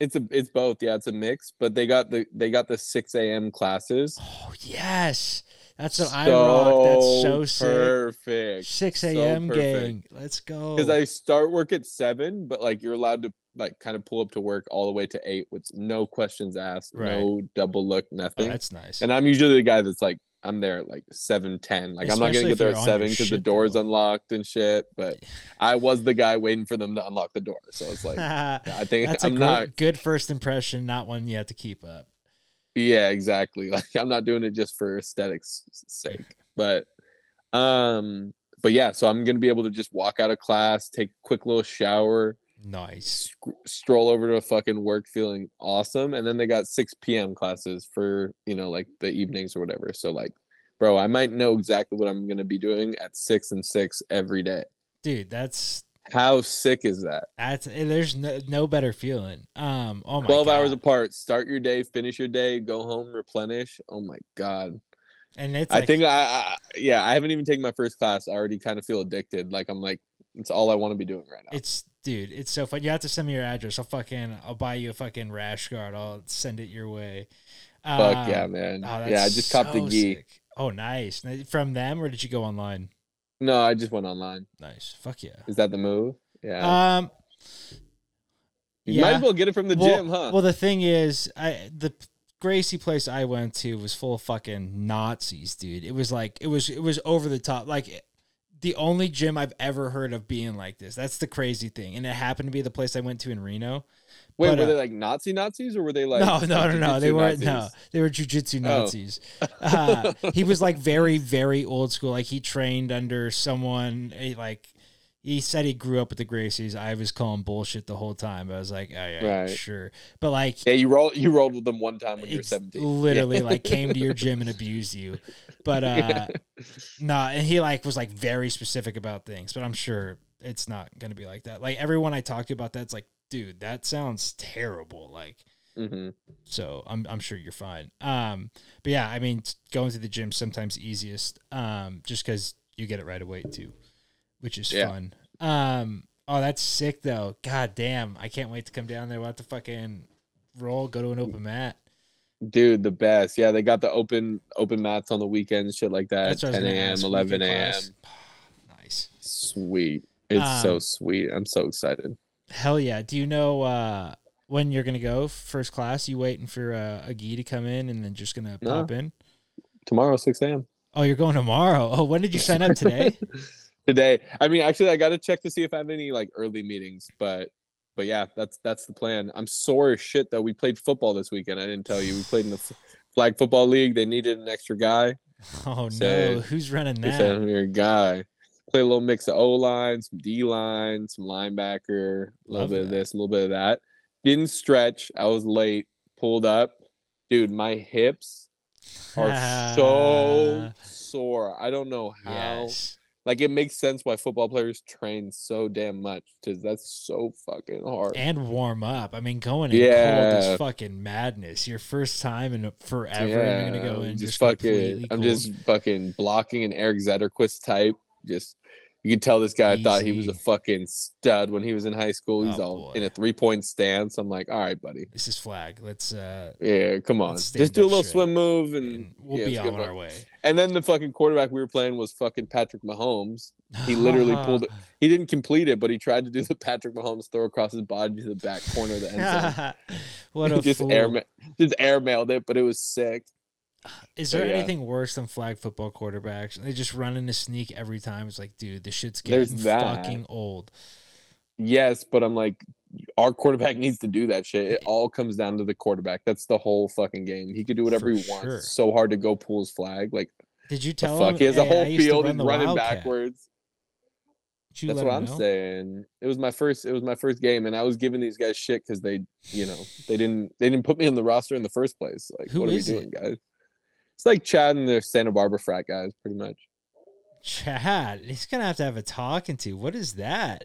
It's a it's both, yeah, it's a mix, but they got the they got the six AM classes. Oh yes, that's what I rock. That's so sick. perfect. Six a.m. perfect. gang. Let's go. Because I start work at seven, but like you're allowed to like kind of pull up to work all the way to eight with no questions asked, Right. no double look, oh, nothing. that's nice. and I'm usually the guy that's like I'm there at like seven ten. Like I'm not gonna get there at seven because the door's though. unlocked and shit. But I was the guy waiting for them to unlock the door. So it's like I think that's a I'm great, not good first impression. Not one you have to keep up. Yeah, exactly. Like I'm not doing it just for aesthetics sake. But um but yeah, so I'm going to be able to just walk out of class, take a quick little shower, Nice. sc- stroll over to fucking work feeling awesome and then they got 6 p.m. classes for, you know, like the evenings or whatever. So like bro, I might know exactly what I'm going to be doing at 6 and 6 every day. Dude, that's How sick is that? that's eh, there's no, no better feeling. Um oh my 12 hours apart. Start your day, finish your day, go home, replenish. Oh my god. and it's I like, think I, I yeah, I haven't even taken my first class. I already kind of feel addicted. Like I'm like, it's all I want to be doing right now. It's dude, it's so fun. You have to send me your address. I'll fucking I'll buy you a fucking rash guard. I'll send it your way. Fuck yeah, Um, man. oh, yeah, I just copped a so gi. sick. Oh, nice. From them, or did you go online? No, I just went online. Nice. Fuck yeah. Is that the move? Yeah. Um. you might as well get it from the well, gym, huh? Well, the thing is, I the Gracie place I went to was full of fucking Nazis, dude. It was like it was it was over the top. Like the only gym I've ever heard of being like this. That's the crazy thing, and it happened to be the place I went to in Reno. Wait, but, were uh, they like Nazi Nazis or were they like no, no, no, no. They weren't. No, they were jujitsu Oh. Nazis. Uh, he was like very, very old school. Like he trained under someone. eh, Like he said he grew up with the Gracies. I was calling bullshit the whole time. I was like, oh, yeah, Right. sure. But like, Yeah, you rolled you rolled with them one time when you were 17. literally like came to your gym and abused you. But uh, nah, and he like was like very specific about things. But I'm sure it's not gonna be like that. Like everyone I talked to about that's like, dude, that sounds terrible. Like. hmm so I'm I'm sure you're fine. Um, but yeah, I mean, going to the gym sometimes easiest, um, just because you get it right away too, which is Yeah. fun. Um, oh, that's sick though. God damn, I can't wait to come down there. We'll have to fucking roll, go to an open mat. Dude, the best. Yeah, they got the open open mats on the weekends, shit like that. That's what I was 10 a.m., 11 a.m. Nice. Sweet. It's so Um, sweet. I'm so excited. Hell yeah. Do you know uh, when you're gonna go first class? You waiting for uh, a gi to come in and then just gonna No. pop in? Tomorrow, 6 a.m. Oh, you're going tomorrow. Oh, when did you sign up today? Today. I mean, actually, I got to check to see if I have any like early meetings, but but yeah, that's that's the plan. I'm sore as shit though. We played football this weekend. I didn't tell you. We played in the f- flag football league. They needed an extra guy. Oh no, who's running They said, "I'm your guy." Play a little mix of O line, some D line, some linebacker, a little Love bit of this, a little bit of that. Didn't stretch. I was late. Pulled up, dude. My hips are so sore. I don't know how. yes. Like it makes sense why football players train so damn much because that's so fucking hard. And warm up. I mean, going in cold Yeah. is fucking madness. Your first time in forever, you're gonna go in just just, fucking. I'm cold. just fucking blocking an Eric Zetterquist type. Just you can tell this guy thought he was a fucking stud when he was in high school. He's Oh, all in a three point stance. I'm like, all right, buddy. This is flag. Let's uh, Yeah, come on. Just do a little straight. swim move and, and we'll yeah, be on our way. And then the fucking quarterback we were playing was fucking Patrick Mahomes. He literally pulled it. He didn't complete it, but he tried to do the Patrick Mahomes throw across his body to the back corner of the end zone. what a just fool. air just airmailed it, but it was sick. Is So, there yeah. anything worse than flag football quarterbacks? They just run in a sneak every time. It's like, dude, this shit's getting fucking old. Yes, but I'm like, our quarterback needs to do that shit. It all comes down to the quarterback. That's the whole fucking game. He could do whatever For he wants. sure. So hard to go pull his flag. Like Did you tell fuck, him? he has a whole I used to field run and running Wildcat." backwards. That's what I'm know? saying. It was my first. It was my first game, and I was giving these guys shit because they, you know, they didn't they didn't put me on the roster in the first place. Like, Who what are we it? doing, guys? It's like Chad and the Santa Barbara frat guys, pretty much. Chad, he's gonna have to have a talking to. What is that?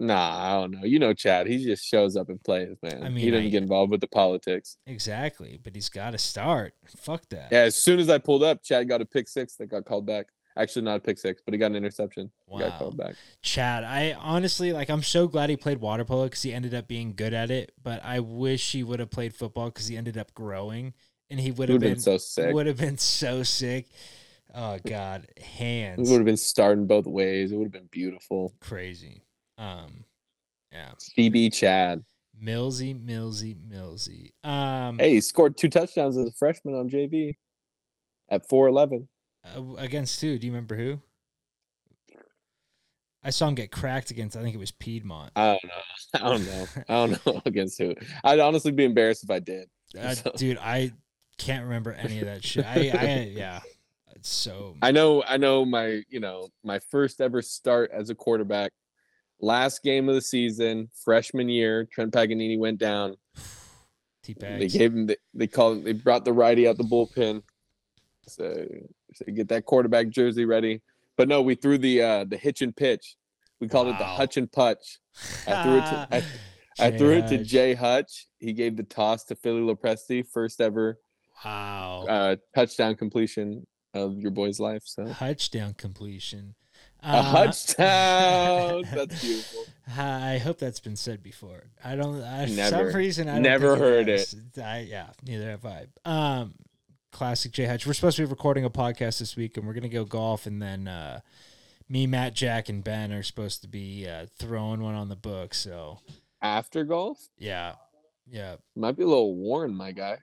Nah, I don't know. You know, Chad. He just shows up and plays, man. I mean, he doesn't I- get involved with the politics. Exactly, but he's got to start. Fuck that. Yeah, as soon as I pulled up, Chad got a pick six that got called back. Actually, not a pick six, but he got an interception. He got Wow. called back. Chad, I honestly like. I'm so glad he played water polo because he ended up being good at it. But I wish he would have played football because he ended up growing, and he would have been, been so sick. would have been so sick. Oh God, It hands would have been starting both ways. It would have been beautiful. crazy. Um, yeah, CB Chad. Millsy, Millsy, Millsy. Um, Hey, he scored two touchdowns as a freshman on JV at 4'11. uh, against who? Do you remember who? I saw him get cracked against. I think it was Piedmont. I don't know. I don't know. I don't know against who. I'd honestly be embarrassed if I did. Uh, So- dude, I can't remember any of that shit. I, I yeah, it's so I know, I know my, you know, my first ever start as a quarterback, last game of the season, freshman year, Trent Paganini went down. T They gave him, the, they called, they brought the righty out the bullpen. So, so get that quarterback jersey ready. But no, we threw the uh the hitch and pitch. We called it the hutch and putch. I threw it to I, I threw it to Jay Hutch. He gave the toss to Philly Lopresti, first ever Wow. uh, touchdown completion of your boy's life. So Touchdown completion. a Uh, touchdown. That's beautiful. I hope that's been said before. I don't. I, for Never. some reason, I Never heard it. I, yeah, neither have I. Um, classic J Hutch. We're supposed to be recording a podcast this week, and we're gonna go golf, and then uh, me, Matt, Jack, and Ben are supposed to be uh, throwing one on the book. So After golf, yeah, yeah, might be a little worn, my guy.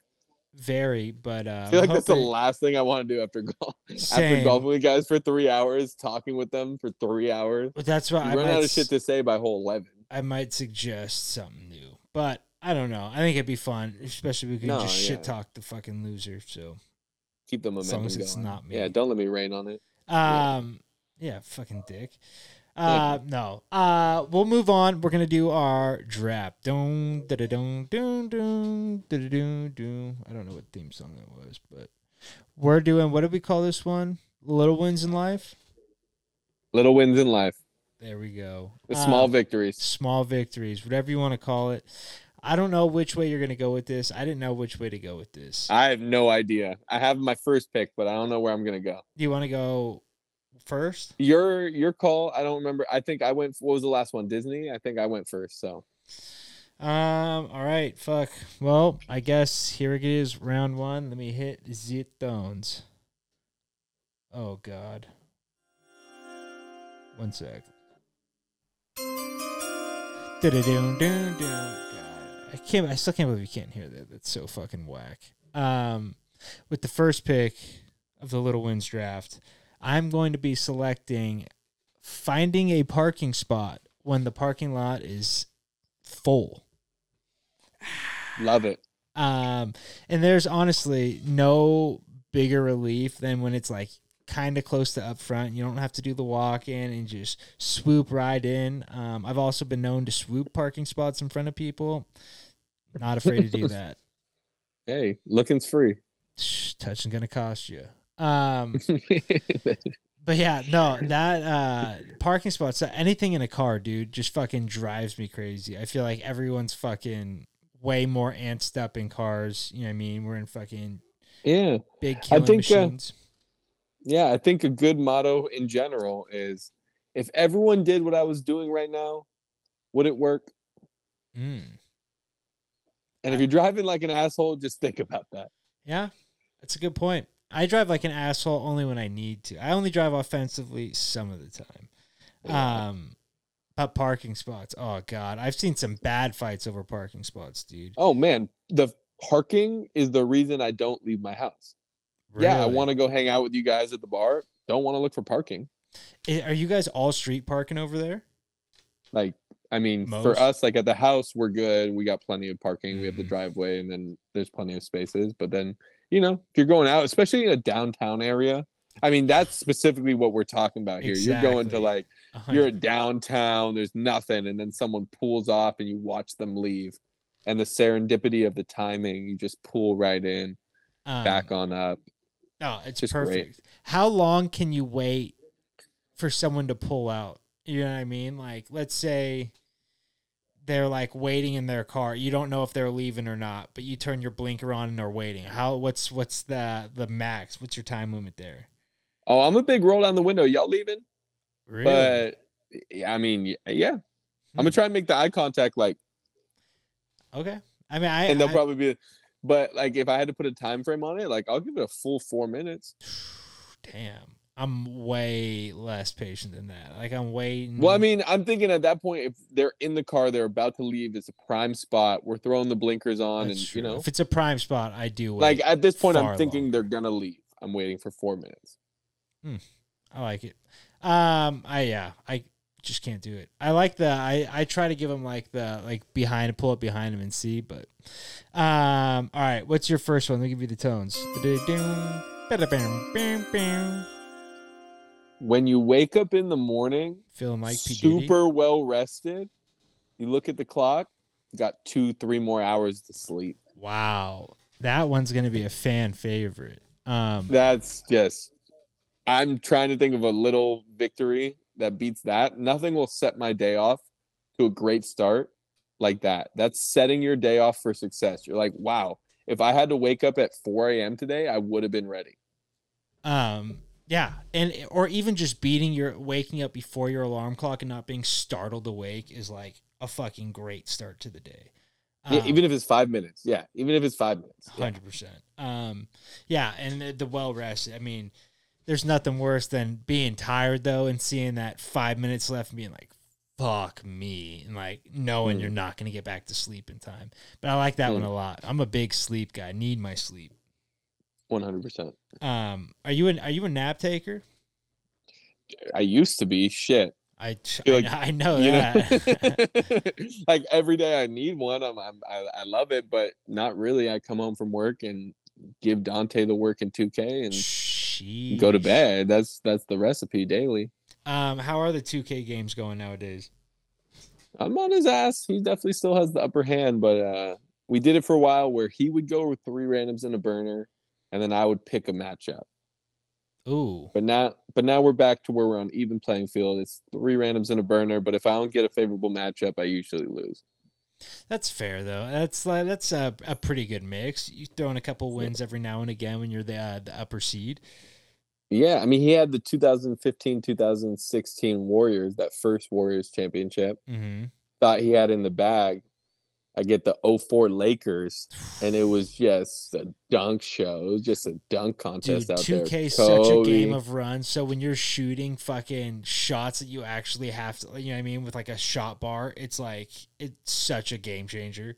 Very. But uh, I feel like that's the last thing I want to do after golf. After golfing with guys for three hours, talking with them for three hours. But that's what I run might, out of shit to say by hole eleven. I might suggest something new. But I don't know. I think it'd be fun, especially if we can No, just yeah. shit talk the fucking loser. So. Keep the As momentum long as it's going. not me. Yeah, don't let me rain on it. Yeah. Um, yeah, fucking dick. Uh, no. Uh, we'll move on. We're gonna do our draft. Dun, da, da, dun, dun, dun, da, da, dun, dun. I don't know what theme song that was, but we're doing. What did we call this one? Little wins in life. Little wins in life, There we go. the small Um, victories. small victories, whatever you want to call it. I don't know which way you're gonna go with this. I didn't know which way to go with this. I have no idea. I have my first pick, but I don't know where I'm gonna go. Do you want to go first? Your your call. I don't remember. I think I went. What was the last one? Disney. I think I went first. So Um. All right. Fuck. Well, I guess here it is. Round one. Let me hit the tones. Oh God. One sec. I can't. I still can't believe you can't hear that. That's so fucking whack. Um, with the first pick of the Little Wins draft, I'm going to be selecting finding a parking spot when the parking lot is full. Love it. Um, and there's honestly no bigger relief than when it's like kind of close to up front. You don't have to do the walk in and just swoop right in. Um, I've also been known to swoop parking spots in front of people. Not afraid to do that. Hey, looking's free. Shh, touching gonna cost you. Um, but yeah, no, that uh, parking spots, anything in a car, dude, just fucking drives me crazy. I feel like everyone's fucking way more antsed up in cars. You know what I mean? We're in fucking yeah big killing I think, uh, machines. Uh, yeah, I think a good motto in general is if everyone did what I was doing right now, would it work? Mm. And if you're driving like an asshole, just think about that. Yeah, that's a good point. I drive like an asshole only when I need to. I only drive offensively some of the time. Yeah. Um, but parking spots, oh god, I've seen some bad fights over parking spots, dude. Oh man, the parking is the reason I don't leave my house. Really? Yeah, I want to go hang out with you guys at the bar. Don't want to look for parking. Are you guys all street parking over there? Like, I mean, Most? for us, like at the house, we're good. We got plenty of parking. Mm-hmm. We have the mm-hmm. driveway, and then there's plenty of spaces. But then, you know, if you're going out, especially in a downtown area, I mean, that's specifically what we're talking about here. Exactly. You're going to like, you are a downtown, there's nothing, and then someone pulls off and you watch them leave. And the serendipity of the timing, you just pull right in, um, back on up. Oh, it's Just perfect. Great. How long can you wait for someone to pull out? You know what I mean? Like, let's say they're like waiting in their car. You don't know if they're leaving or not, but you turn your blinker on and they're waiting. How? What's what's the the max? What's your time limit there? Oh, I'm a big roll down the window. Y'all leaving? Really? But yeah, I mean, yeah. Hmm. I'm gonna try and make the eye contact like. Okay. I mean, I and they'll I, probably be but like if I had to put a time frame on it, like I'll give it a full four minutes. Damn. I'm way less patient than that. Like I'm waiting. Well, I mean, I'm thinking at that point, if they're in the car, they're about to leave. It's a prime spot. We're throwing the blinkers on, That's and true. you know, if it's a prime spot, I do. like at this point, I'm thinking they're gonna leave. I'm waiting for four minutes. Hmm. I like it. Um. I yeah. I just can't do it. I like the I I try to give him like the like behind pull up behind him and see, but um all right, what's your first one? Let me give you the tones. When you wake up in the morning, feeling like super well rested, you look at the clock, got two, three more hours to sleep. Wow. That one's gonna be a fan favorite. Um That's just I'm trying to think of a little victory that beats that. Nothing will set my day off to a great start like that. That's setting your day off for success. You're like, wow, if I had to wake up at 4 a.m. today, I would have been ready. Um, yeah, and or even just beating your waking up before your alarm clock and not being startled awake is like a fucking great start to the day. Um, yeah, even if it's five minutes. Yeah, even if it's five minutes. Hundred yeah. percent. Um, yeah, and the, the well rested. I mean, there's nothing worse than being tired though and seeing that five minutes left and being like, fuck me. And like knowing mm. you're not going to get back to sleep in time. But I like that mm. one a lot. I'm a big sleep guy. Need my sleep. 100%. Um, are you an, are you a nap taker? I used to be shit. I, like, I, know that. Know? like every day I need one. I'm, I'm I, I love it, but not really. I come home from work and give Dante the work in 2K and Sheesh. go to bed. That's that's the recipe daily. Um, how are the 2K games going nowadays? I'm on his ass. He definitely still has the upper hand, but uh, we did it for a while where he would go with three randoms in a burner, and then I would pick a matchup. Ooh. But now, but now we're back to where we're on even playing field. It's three randoms in a burner, but if I don't get a favorable matchup, I usually lose. That's fair though. That's that's a, a pretty good mix. You throw in a couple wins every now and again when you're the uh, the upper seed. Yeah, I mean he had the 2015 2016 Warriors, that first Warriors championship. Mm-hmm. Thought he had in the bag, I get the 04 Lakers, and it was just a dunk show. It was just a dunk contest Dude, out 2K there. is such a game of runs. So when you're shooting fucking shots that you actually have to, you know what I mean, with like a shot bar, it's like it's such a game changer.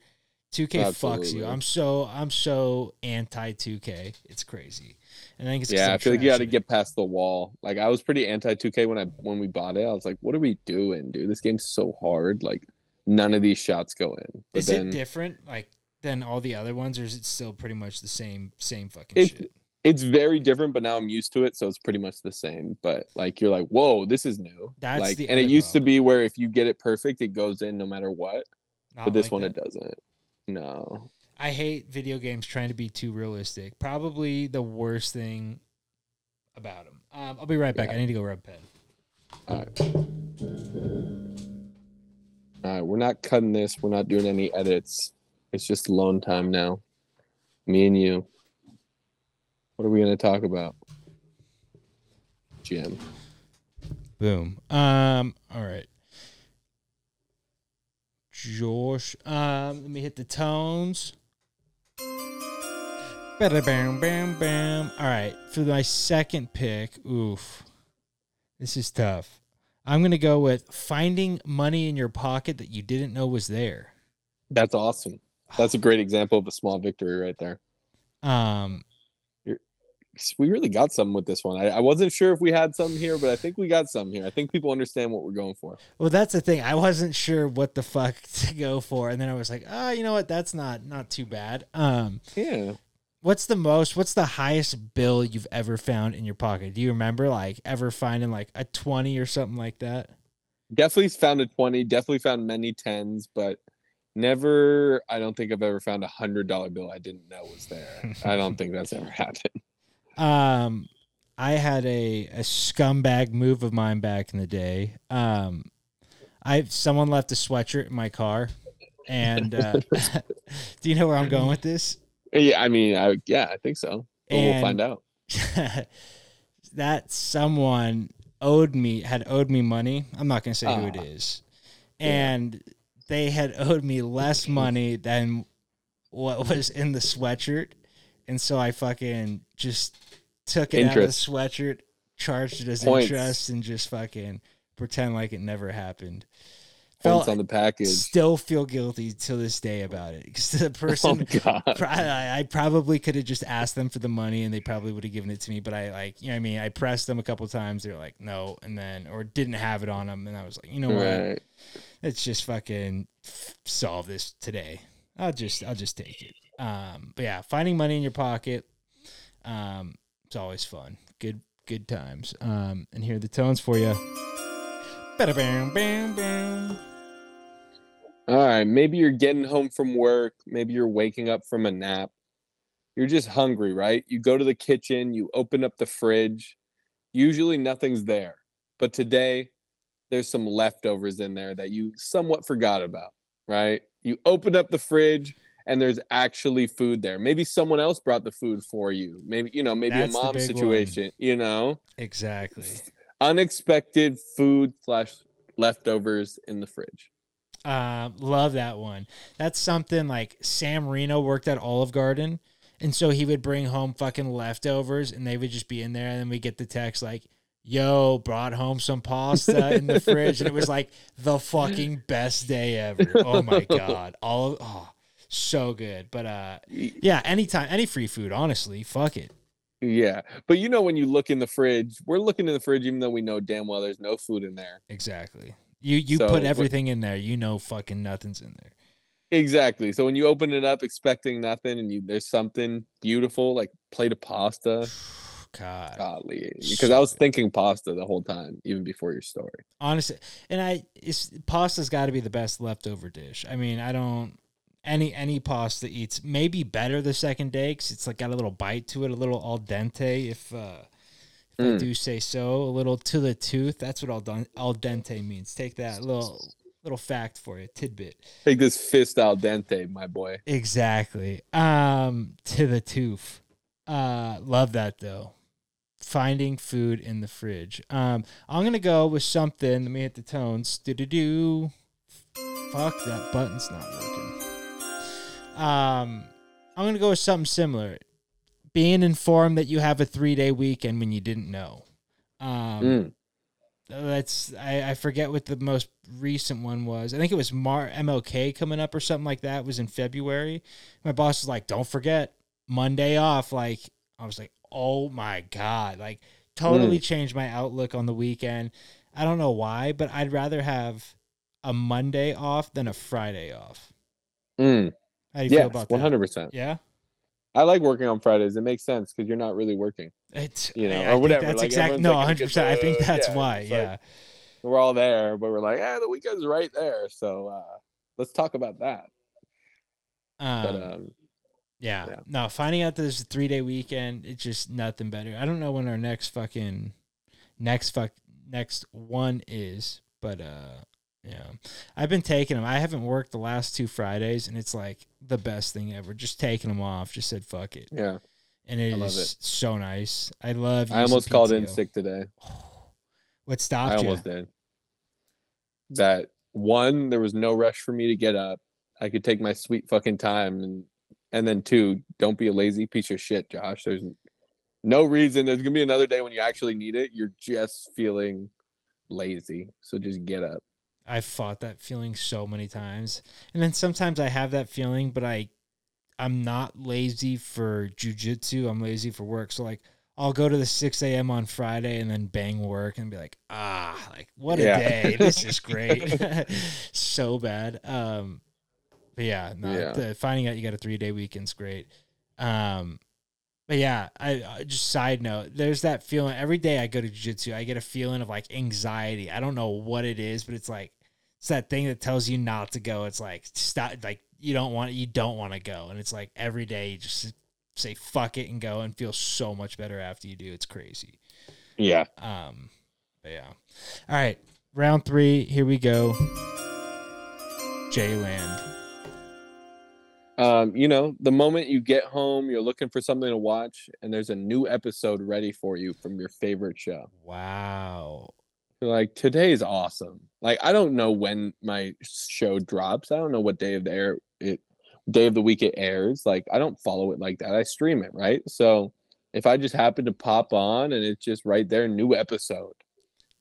2K fucks you. I'm so I'm so anti 2K. It's crazy. And I think it's Yeah, I'm feel like you got to trash at it. get past the wall. Like I was pretty anti 2K when I when we bought it. I was like, "What are we doing, dude? This game's so hard. Like none of these shots go in." But Is then it different like than all the other ones, or is it still pretty much the same same fucking It- shit? it's very different, but now I'm used to it, so it's pretty much the same. But like you're like, "Whoa, this is new." That's like, the and it used to be where if you get it perfect, it goes in no matter what. Not But this like one that? it doesn't. No. I hate video games trying to be too realistic. Probably the worst thing about them. Um, I'll be right back. Yeah. I need to go rub pen. All right. Right, we're not cutting this. We're not doing any edits. It's just alone time now. Me and you. What are we going to talk about? Jim. Boom. Um. All right. Josh. Um. Let me hit the tones. Bada bam bam bam. All right. For my second pick, oof, this is tough. I'm gonna go with finding money in your pocket that you didn't know was there. That's awesome. That's a great example of a small victory right there. Um. We really got something with this one. I, I wasn't sure if we had something here, but I think we got something here. I think people understand what we're going for. Well, that's the thing. I wasn't sure what the fuck to go for, and then I was like, oh, you know what? That's not not too bad. Um. Yeah. What's the most? What's the highest bill you've ever found in your pocket? Do you remember, like, ever finding like a twenty or something like that? Definitely found a 20, definitely found many tens, but never, I don't think I've ever found a hundred dollar bill I didn't know was there. I don't think that's ever happened. Um, I had a a scumbag move of mine back in the day. Um, I someone left a sweatshirt in my car, and uh, do you know where I'm going with this? Yeah, I mean, I yeah, I think so. We'll find out. that someone owed me had owed me money. I'm not gonna say who it is, Ah. Yeah. and they had owed me less money than what was in the sweatshirt, and so I fucking just took it Interest. out of the sweatshirt, charged it as Points. interest, and just fucking pretend like it never happened. Felt on the package. still feel guilty to this day about it because the Oh person god. I, I probably could have just asked them for the money and they probably would have given it to me. But I like, you know, what I mean, I pressed them a couple times. They're like, no, and then or didn't have it on them, and I was like, you know what? Right. Let's just fucking solve this today. I'll just, I'll just take it. Um, but yeah, finding money in your pocket, um, it's always fun. Good, good times. Um, and here are the tones for you. Bam, bam, bam. All right. Maybe you're getting home from work. Maybe you're waking up from a nap. You're just hungry, right? You go to the kitchen, you open up the fridge. Usually nothing's there. But today, there's some leftovers in there that you somewhat forgot about, right? You open up the fridge and there's actually food there. Maybe someone else brought the food for you. Maybe, you know, maybe That's a mom big one. situation, you know? Exactly. Unexpected food slash leftovers in the fridge. Um, love that one. That's something like Sam Reno worked at Olive Garden, and so he would bring home fucking leftovers, and they would just be in there, and then we get the text like, "Yo, brought home some pasta in the fridge," and it was like the fucking best day ever. Oh my god, all of, oh, so good. But uh, yeah, anytime, any free food, honestly, fuck it. Yeah, but you know when you look in the fridge, we're looking in the fridge even though we know damn well there's no food in there. Exactly. You you So, put everything in there. You know, fucking nothing's in there. Exactly. So when you open it up expecting nothing and you there's something beautiful like plate of pasta, God. golly, because I was thinking pasta the whole time even before your story. honestly and i it's pasta's got to be the best leftover dish i mean i don't any any pasta eats maybe better the second day because it's like got a little bite to it a little al dente if uh if i Mm. do say so. A little to the tooth. That's what al, dun- al dente means. Take that little little fact for you tidbit. Take this fist al dente, my boy. exactly. Um to the tooth. Uh love that though. Finding food in the fridge. Um i'm gonna go with something. Let me hit the tones. Do do do fuck that button's not working. Um, I'm gonna go with something similar. Being informed that you have a three day weekend when you didn't know. Um, Mm. that's I, I forget what the most recent one was. I think it was Mar MLK coming up or something like that. It was in February. My boss was like, "Don't forget Monday off." Like I was like, "Oh my god!" Like totally changed my outlook on the weekend. I don't know why, but I'd rather have a Monday off than a Friday off. Mm. How do you feel Yes, about one that? hundred percent. Yeah, I like working on Fridays. It makes sense because you're not really working. it's You know, I- or I think whatever, That's like, exactly no, hundred get percent. I think that's yeah, why. it's like- yeah. We're all there, but we're like, ah, the weekend's right there. So uh, let's talk about that. But Um, um, Yeah. Yeah. No, finding out there's a three day weekend, it's just nothing better. I don't know when our next fucking next fuck next one is, but uh yeah. I've been taking them. I haven't worked the last two Fridays and it's like the best thing ever. Just taking them off. Just said fuck it. yeah, And it is so nice. I love I almost called in sick today. What stopped I you? almost did. That one, there was no rush for me to get up. I could take my sweet fucking time, and and then two, don't be a lazy piece of shit, Josh. There's no reason. There's gonna be another day when you actually need it. You're just feeling lazy, so just get up. I've fought that feeling so many times. And then sometimes I have that feeling, but I I'm not lazy for jujitsu. I'm lazy for work. So like I'll go to the six AM on Friday and then bang work and be like, ah, like what a Yeah. day. This is great. so bad. Um but yeah, no, Yeah. the finding out you got a three day weekend's great. Um but yeah, I, I just side note. There's that feeling every day I go to jiu-jitsu, I get a feeling of like anxiety. I don't know what it is, but it's like it's that thing that tells you not to go. It's like stop, like you don't want you don't want to go, and it's like every day you just say fuck it and go and feel so much better after you do. It's crazy. Yeah. Um, but yeah. All right, round three. Here we go. J-Land. Um, you know, the moment you get home, you're looking for something to watch, and there's a new episode ready for you from your favorite show. Wow. Like, today's awesome. Like, I don't know when my show drops. I don't know what day of the air it day of the week it airs. Like, I don't follow it like that. I stream it, right? So if I just happen to pop on and it's just right there, new episode.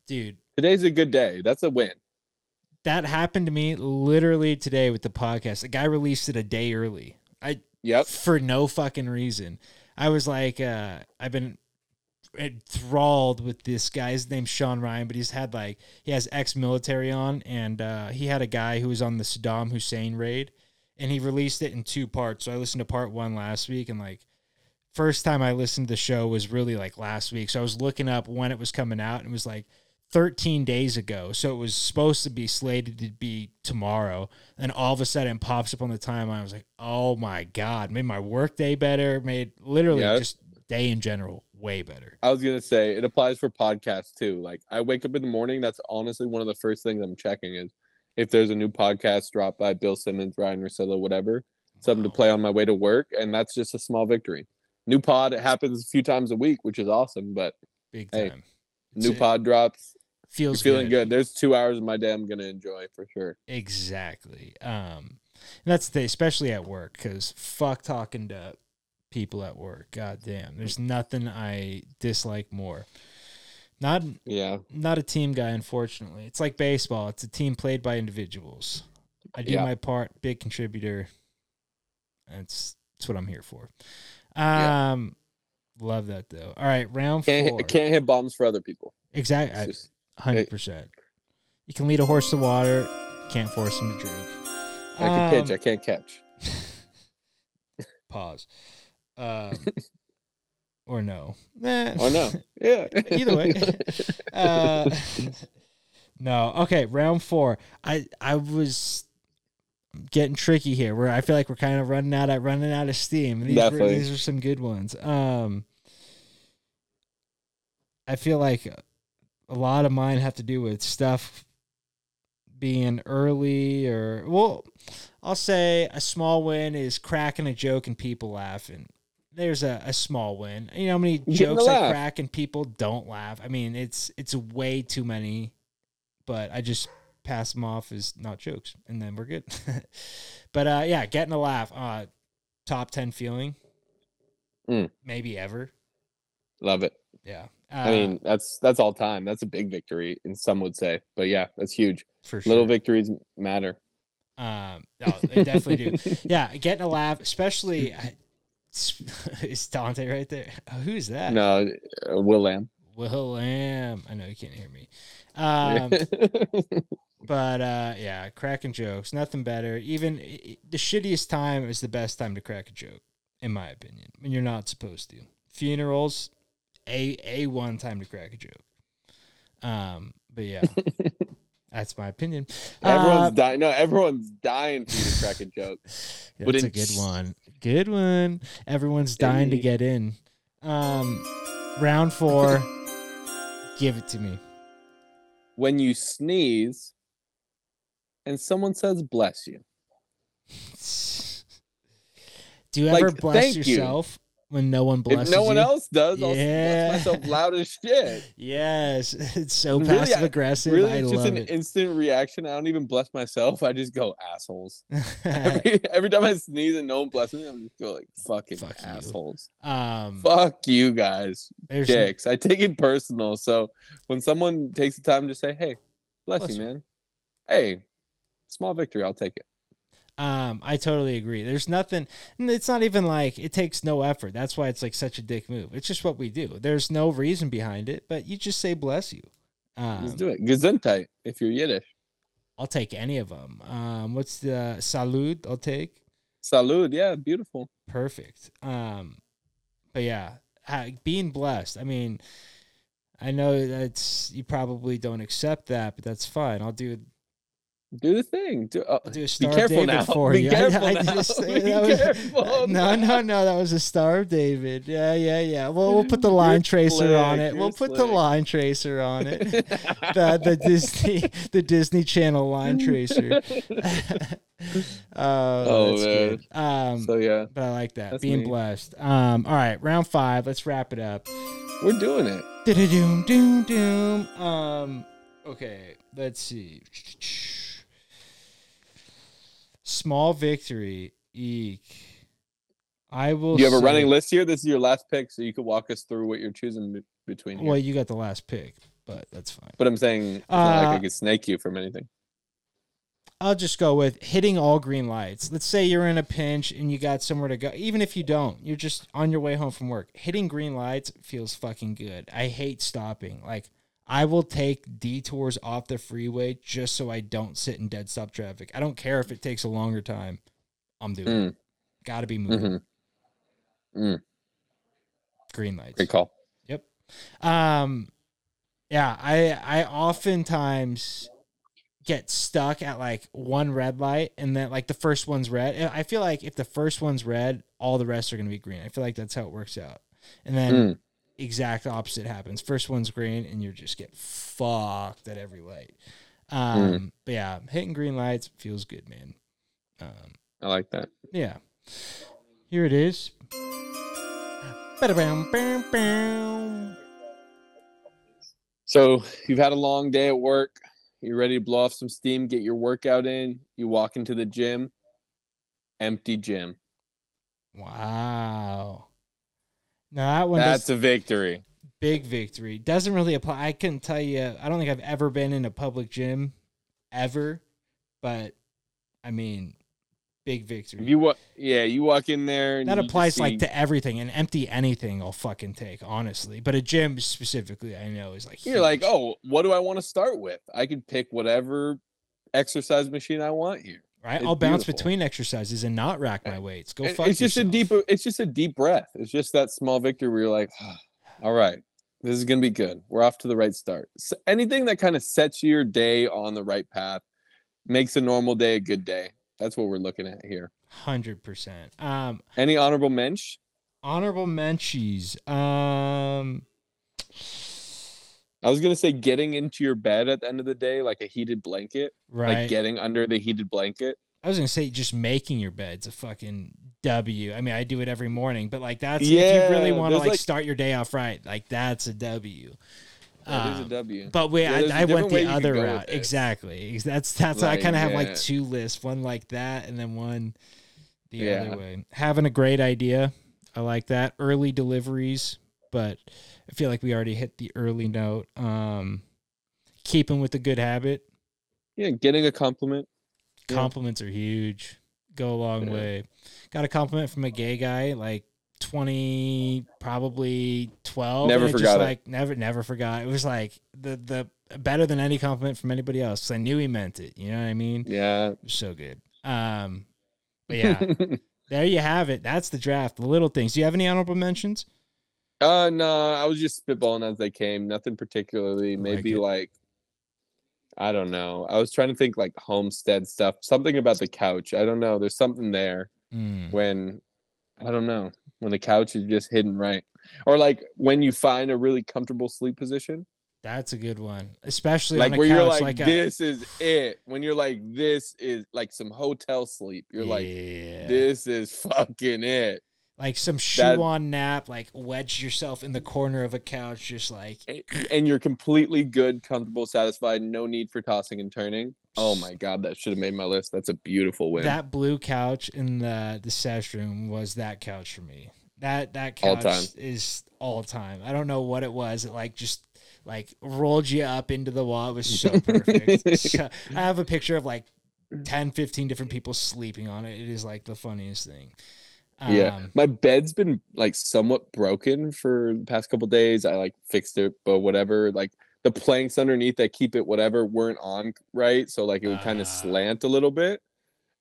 Dude, Today's a good day. That's a win. that happened to me literally today with the podcast. The guy released it a day early. I Yep. for no fucking reason. I was like, uh, I've been enthralled with this guy. His name's Sean Ryan, but he's had like he has ex-military on, and uh, he had a guy who was on the Saddam Hussein raid, and he released it in two parts. So I listened to part one last week, and like first time I listened to the show was really like last week. So I was looking up when it was coming out, and it was like 13 days ago. So it was supposed to be slated to be tomorrow. And all of a sudden pops up on the timeline. I was like, oh my God, made my work day better, made literally Yeah. just day in general way better. I was gonna say it applies for podcasts too. Like I wake up in the morning, that's honestly one of the first things I'm checking is if there's a new podcast dropped by Bill Simmons, Ryen Russillo, whatever, something to play on my way to work, and that's just a small victory. New pod, it happens a few times a week, which is awesome. But Big Hey, time. It's- new pod drops, feels feeling good. There's two hours of my day I'm gonna enjoy for sure. Exactly. Um, and that's the thing, especially at work because fuck talking to people at work. God damn, there's nothing I dislike more. Not Yeah, not a team guy, unfortunately. It's like baseball. It's a team played by individuals. I do Yeah. my part, big contributor. That's that's what I'm here for. Yeah. Um, love that though. All right, round can't four. hit, can't hit bombs for other people. Exactly, hundred percent. You can lead a horse to water. Can't force him to drink. I can pitch, Um, I can't catch. Pause. Um, or no. Eh. Oh no, yeah. Either way. Uh, no. Okay, round four. I I was getting tricky here, where I feel like we're kind of running out of running out of steam. These were, Definitely. these are some good ones. Um, I feel like a lot of mine have to do with stuff being early, or well, I'll say a small win is cracking a joke and people laughing. There's a, a small win. You know how many jokes I crack and people don't laugh? I mean, it's it's way too many, but I just pass them off as not jokes, and then we're good. but uh, yeah, getting a laugh. Uh, top ten feeling, Mm. maybe ever. Love it. Yeah, uh, I mean, that's that's all time. That's a big victory, and some would say, but yeah, that's huge. for sure. Little victories matter. Um, no, they definitely do. Yeah, getting a laugh, especially. I- Is Dante right there? Oh, who's that? No, uh, Will Lamb. Will Lamb. I know you can't hear me. Um, but uh, yeah, cracking jokes, nothing better. Even the shittiest time is the best time to crack a joke, in my opinion. When you're not supposed to. Funerals, a a one time to crack a joke. Um, but yeah, that's my opinion. everyone's Uh, dying. No, everyone's dying for you to crack a joke. but That's a good one. Good one. Everyone's dying to get in. Um, round four. Give it to me. When you sneeze, and someone says "bless you," Do you Like, ever bless yourself when no one blesses if no one you? else does, I'll bless myself loud as shit. Yes, it's so Really, passive aggressive. Really, I it's just an it. instant reaction. I don't even bless myself. I just go assholes. Every, every time I sneeze and no one blesses me, I'm just go like fucking Fuck you. assholes. um, Fuck you guys, dicks. I take it personal. So when someone takes the time to say, "Hey, bless, Bless you, you. man," hey, small victory, I'll take it. Um, I totally agree. There's nothing. It's not even like it takes no effort. That's why it's like such a dick move. It's just what we do. There's no reason behind it, but you just say bless you. Um, Let's do it. Gesundheit if you're Yiddish. I'll take any of them. Um, what's the salud? I'll take. Salud, yeah, beautiful. Perfect. Um, but yeah, being blessed. I mean, I know that's you probably don't accept that, but that's fine. I'll do Do the thing. Do, uh, do a be careful David now. for be you. Careful I, I now. sta- be was- careful. no, no, no. That was a Star of David. Yeah, yeah, yeah. Well, we'll put the line You're tracer on it. We'll you're put the line tracer on it. the the Disney the Disney Channel line tracer. oh, Oh, that's man. good. Um, so yeah, but I like that That's being me. blessed. Um, all right, round five. Let's wrap it up. we're doing it. Doom, doom, doom. Um, okay, let's see. Small victory. Eek. I will. You have a running list here? This is your last pick, so you could walk us through what you're choosing between. Here. Well, you got the last pick, but that's fine. but I'm saying it's not like Uh, I could snake you from anything. I'll just go with hitting all green lights. Let's say you're in a pinch and you got somewhere to go. Even if you don't, you're just on your way home from work. Hitting green lights feels fucking good. I hate stopping. Like I will take detours off the freeway just so I don't sit in dead stop traffic. I don't care if it takes a longer time. I'm doing it. Mm, Got to be moving. hmm Green lights. Great call. Yep. Um, yeah, I I oftentimes get stuck at like one red light, and then like the first one's red. I feel like if the first one's red, all the rest are gonna be green. I feel like that's how it works out. And then Mm. Exact opposite happens. First one's green, and you just get fucked at every light. Um, but yeah, hitting green lights feels good, man. Um, I like that. yeah. Here it is. So you've had a long day at work. You're ready to blow off some steam, get your workout in. You walk into the gym, empty gym. Wow. Now that one That's a victory. big victory. Doesn't really apply. I couldn't tell you. I don't think I've ever been in a public gym, ever. But I mean, big victory. If you wa- yeah, you walk in there. And that applies like to everything and empty anything. I'll fucking take honestly. But a gym specifically, I know is like You're like, oh, what do I want to start with? I can pick whatever exercise machine I want here. Right. it's I'll bounce beautiful. between exercises and not rack my weights. Go fuck it's just yourself. a deep. It's just a deep breath. It's just that small victory where you're like, all right, this is gonna be good. We're off to the right start. So anything that kind of sets your day on the right path makes a normal day a good day. That's what we're looking at here. Hundred percent. Um, Any honorable mensch? honorable mentions. Um, I was gonna say getting into your bed at the end of the day, like a heated blanket, right. like getting under the heated blanket. I was gonna say just making your bed's a fucking W. I mean, I do it every morning, but like that's if you really want to like, like- start your day off right, like that's a W. That is a Um, W. But we, Yeah, I, I went the other route. Exactly. That's that's I kind of have yeah. like two lists, one like that, and then one the Yeah. other way. Having a great idea, I like that. Early deliveries, but I feel like we already hit the early note. Um, keeping with the good habit. Yeah, getting a compliment. Yeah. Compliments are huge. Go a long Yeah. way. Got a compliment from a gay guy, like twenty, probably twelve. Never forgot just it. like never, never forgot. It was like the the better than any compliment from anybody else I knew he meant it. You know what I mean? Yeah. So good. Um, but yeah, there you have it. That's the draft. The little things. Do you have any honorable mentions? Uh no, I was just spitballing as they came. Nothing particularly. Maybe it. like I don't know. I was trying to think like homestead stuff. Something about the couch. I don't know. There's something there Mm, when I don't know. When the couch is just hidden right. Or like when you find a really comfortable sleep position. that's a good one, especially Like on a where couch. you're like, like a, this is it. When you're like, this is like some hotel sleep. You're like, this is fucking it. Like some shoe That- on nap, like wedge yourself in the corner of a couch, just like And you're completely good, comfortable, satisfied, no need for tossing and turning. Oh my god, that should have made my list. That's a beautiful win. that blue couch in the the sesh room was that couch for me. That that All couch time. is all time. I don't know what it was. It like just like rolled you up into the wall. It was so perfect. So- I have a picture of like 10, 15 different people sleeping on it. It is like the funniest thing. Yeah. Um, My bed's been like somewhat broken for the past couple days. I like fixed it, but whatever. Like the planks underneath that keep it whatever weren't on right. So like it would kind Ah. of slant a little bit.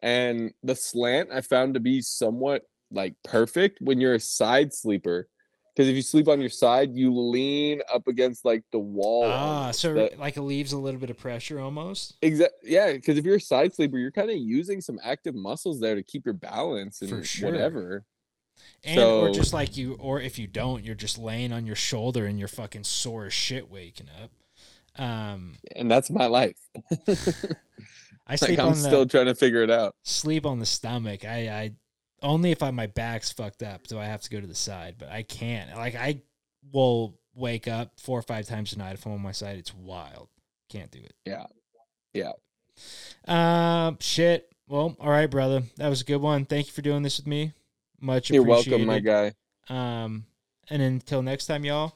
And the slant I found to be somewhat like perfect when you're a side sleeper. Because if you sleep on your side, you lean up against like the wall. ah, almost. so That- like it leaves a little bit of pressure almost. Exactly. Yeah, because if you're a side sleeper, you're kind of using some active muscles there to keep your balance and sure. whatever. And or just like you, or if you don't, you're just laying on your shoulder and you're fucking sore as shit waking up. Um, And that's my life. I sleep like I'm on the still trying to figure it out. sleep on the stomach. I, I only if I my back's fucked up do I have to go to the side, but I can't. Like I will wake up four or five times a night if I'm on my side. It's wild. Can't do it. Yeah. Yeah. Um, shit. Well, all right, brother. That was a good one. Thank you for doing this with me. Much You're appreciated. welcome, my guy. Um, and until next time, y'all.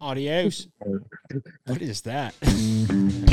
Adios. what is that?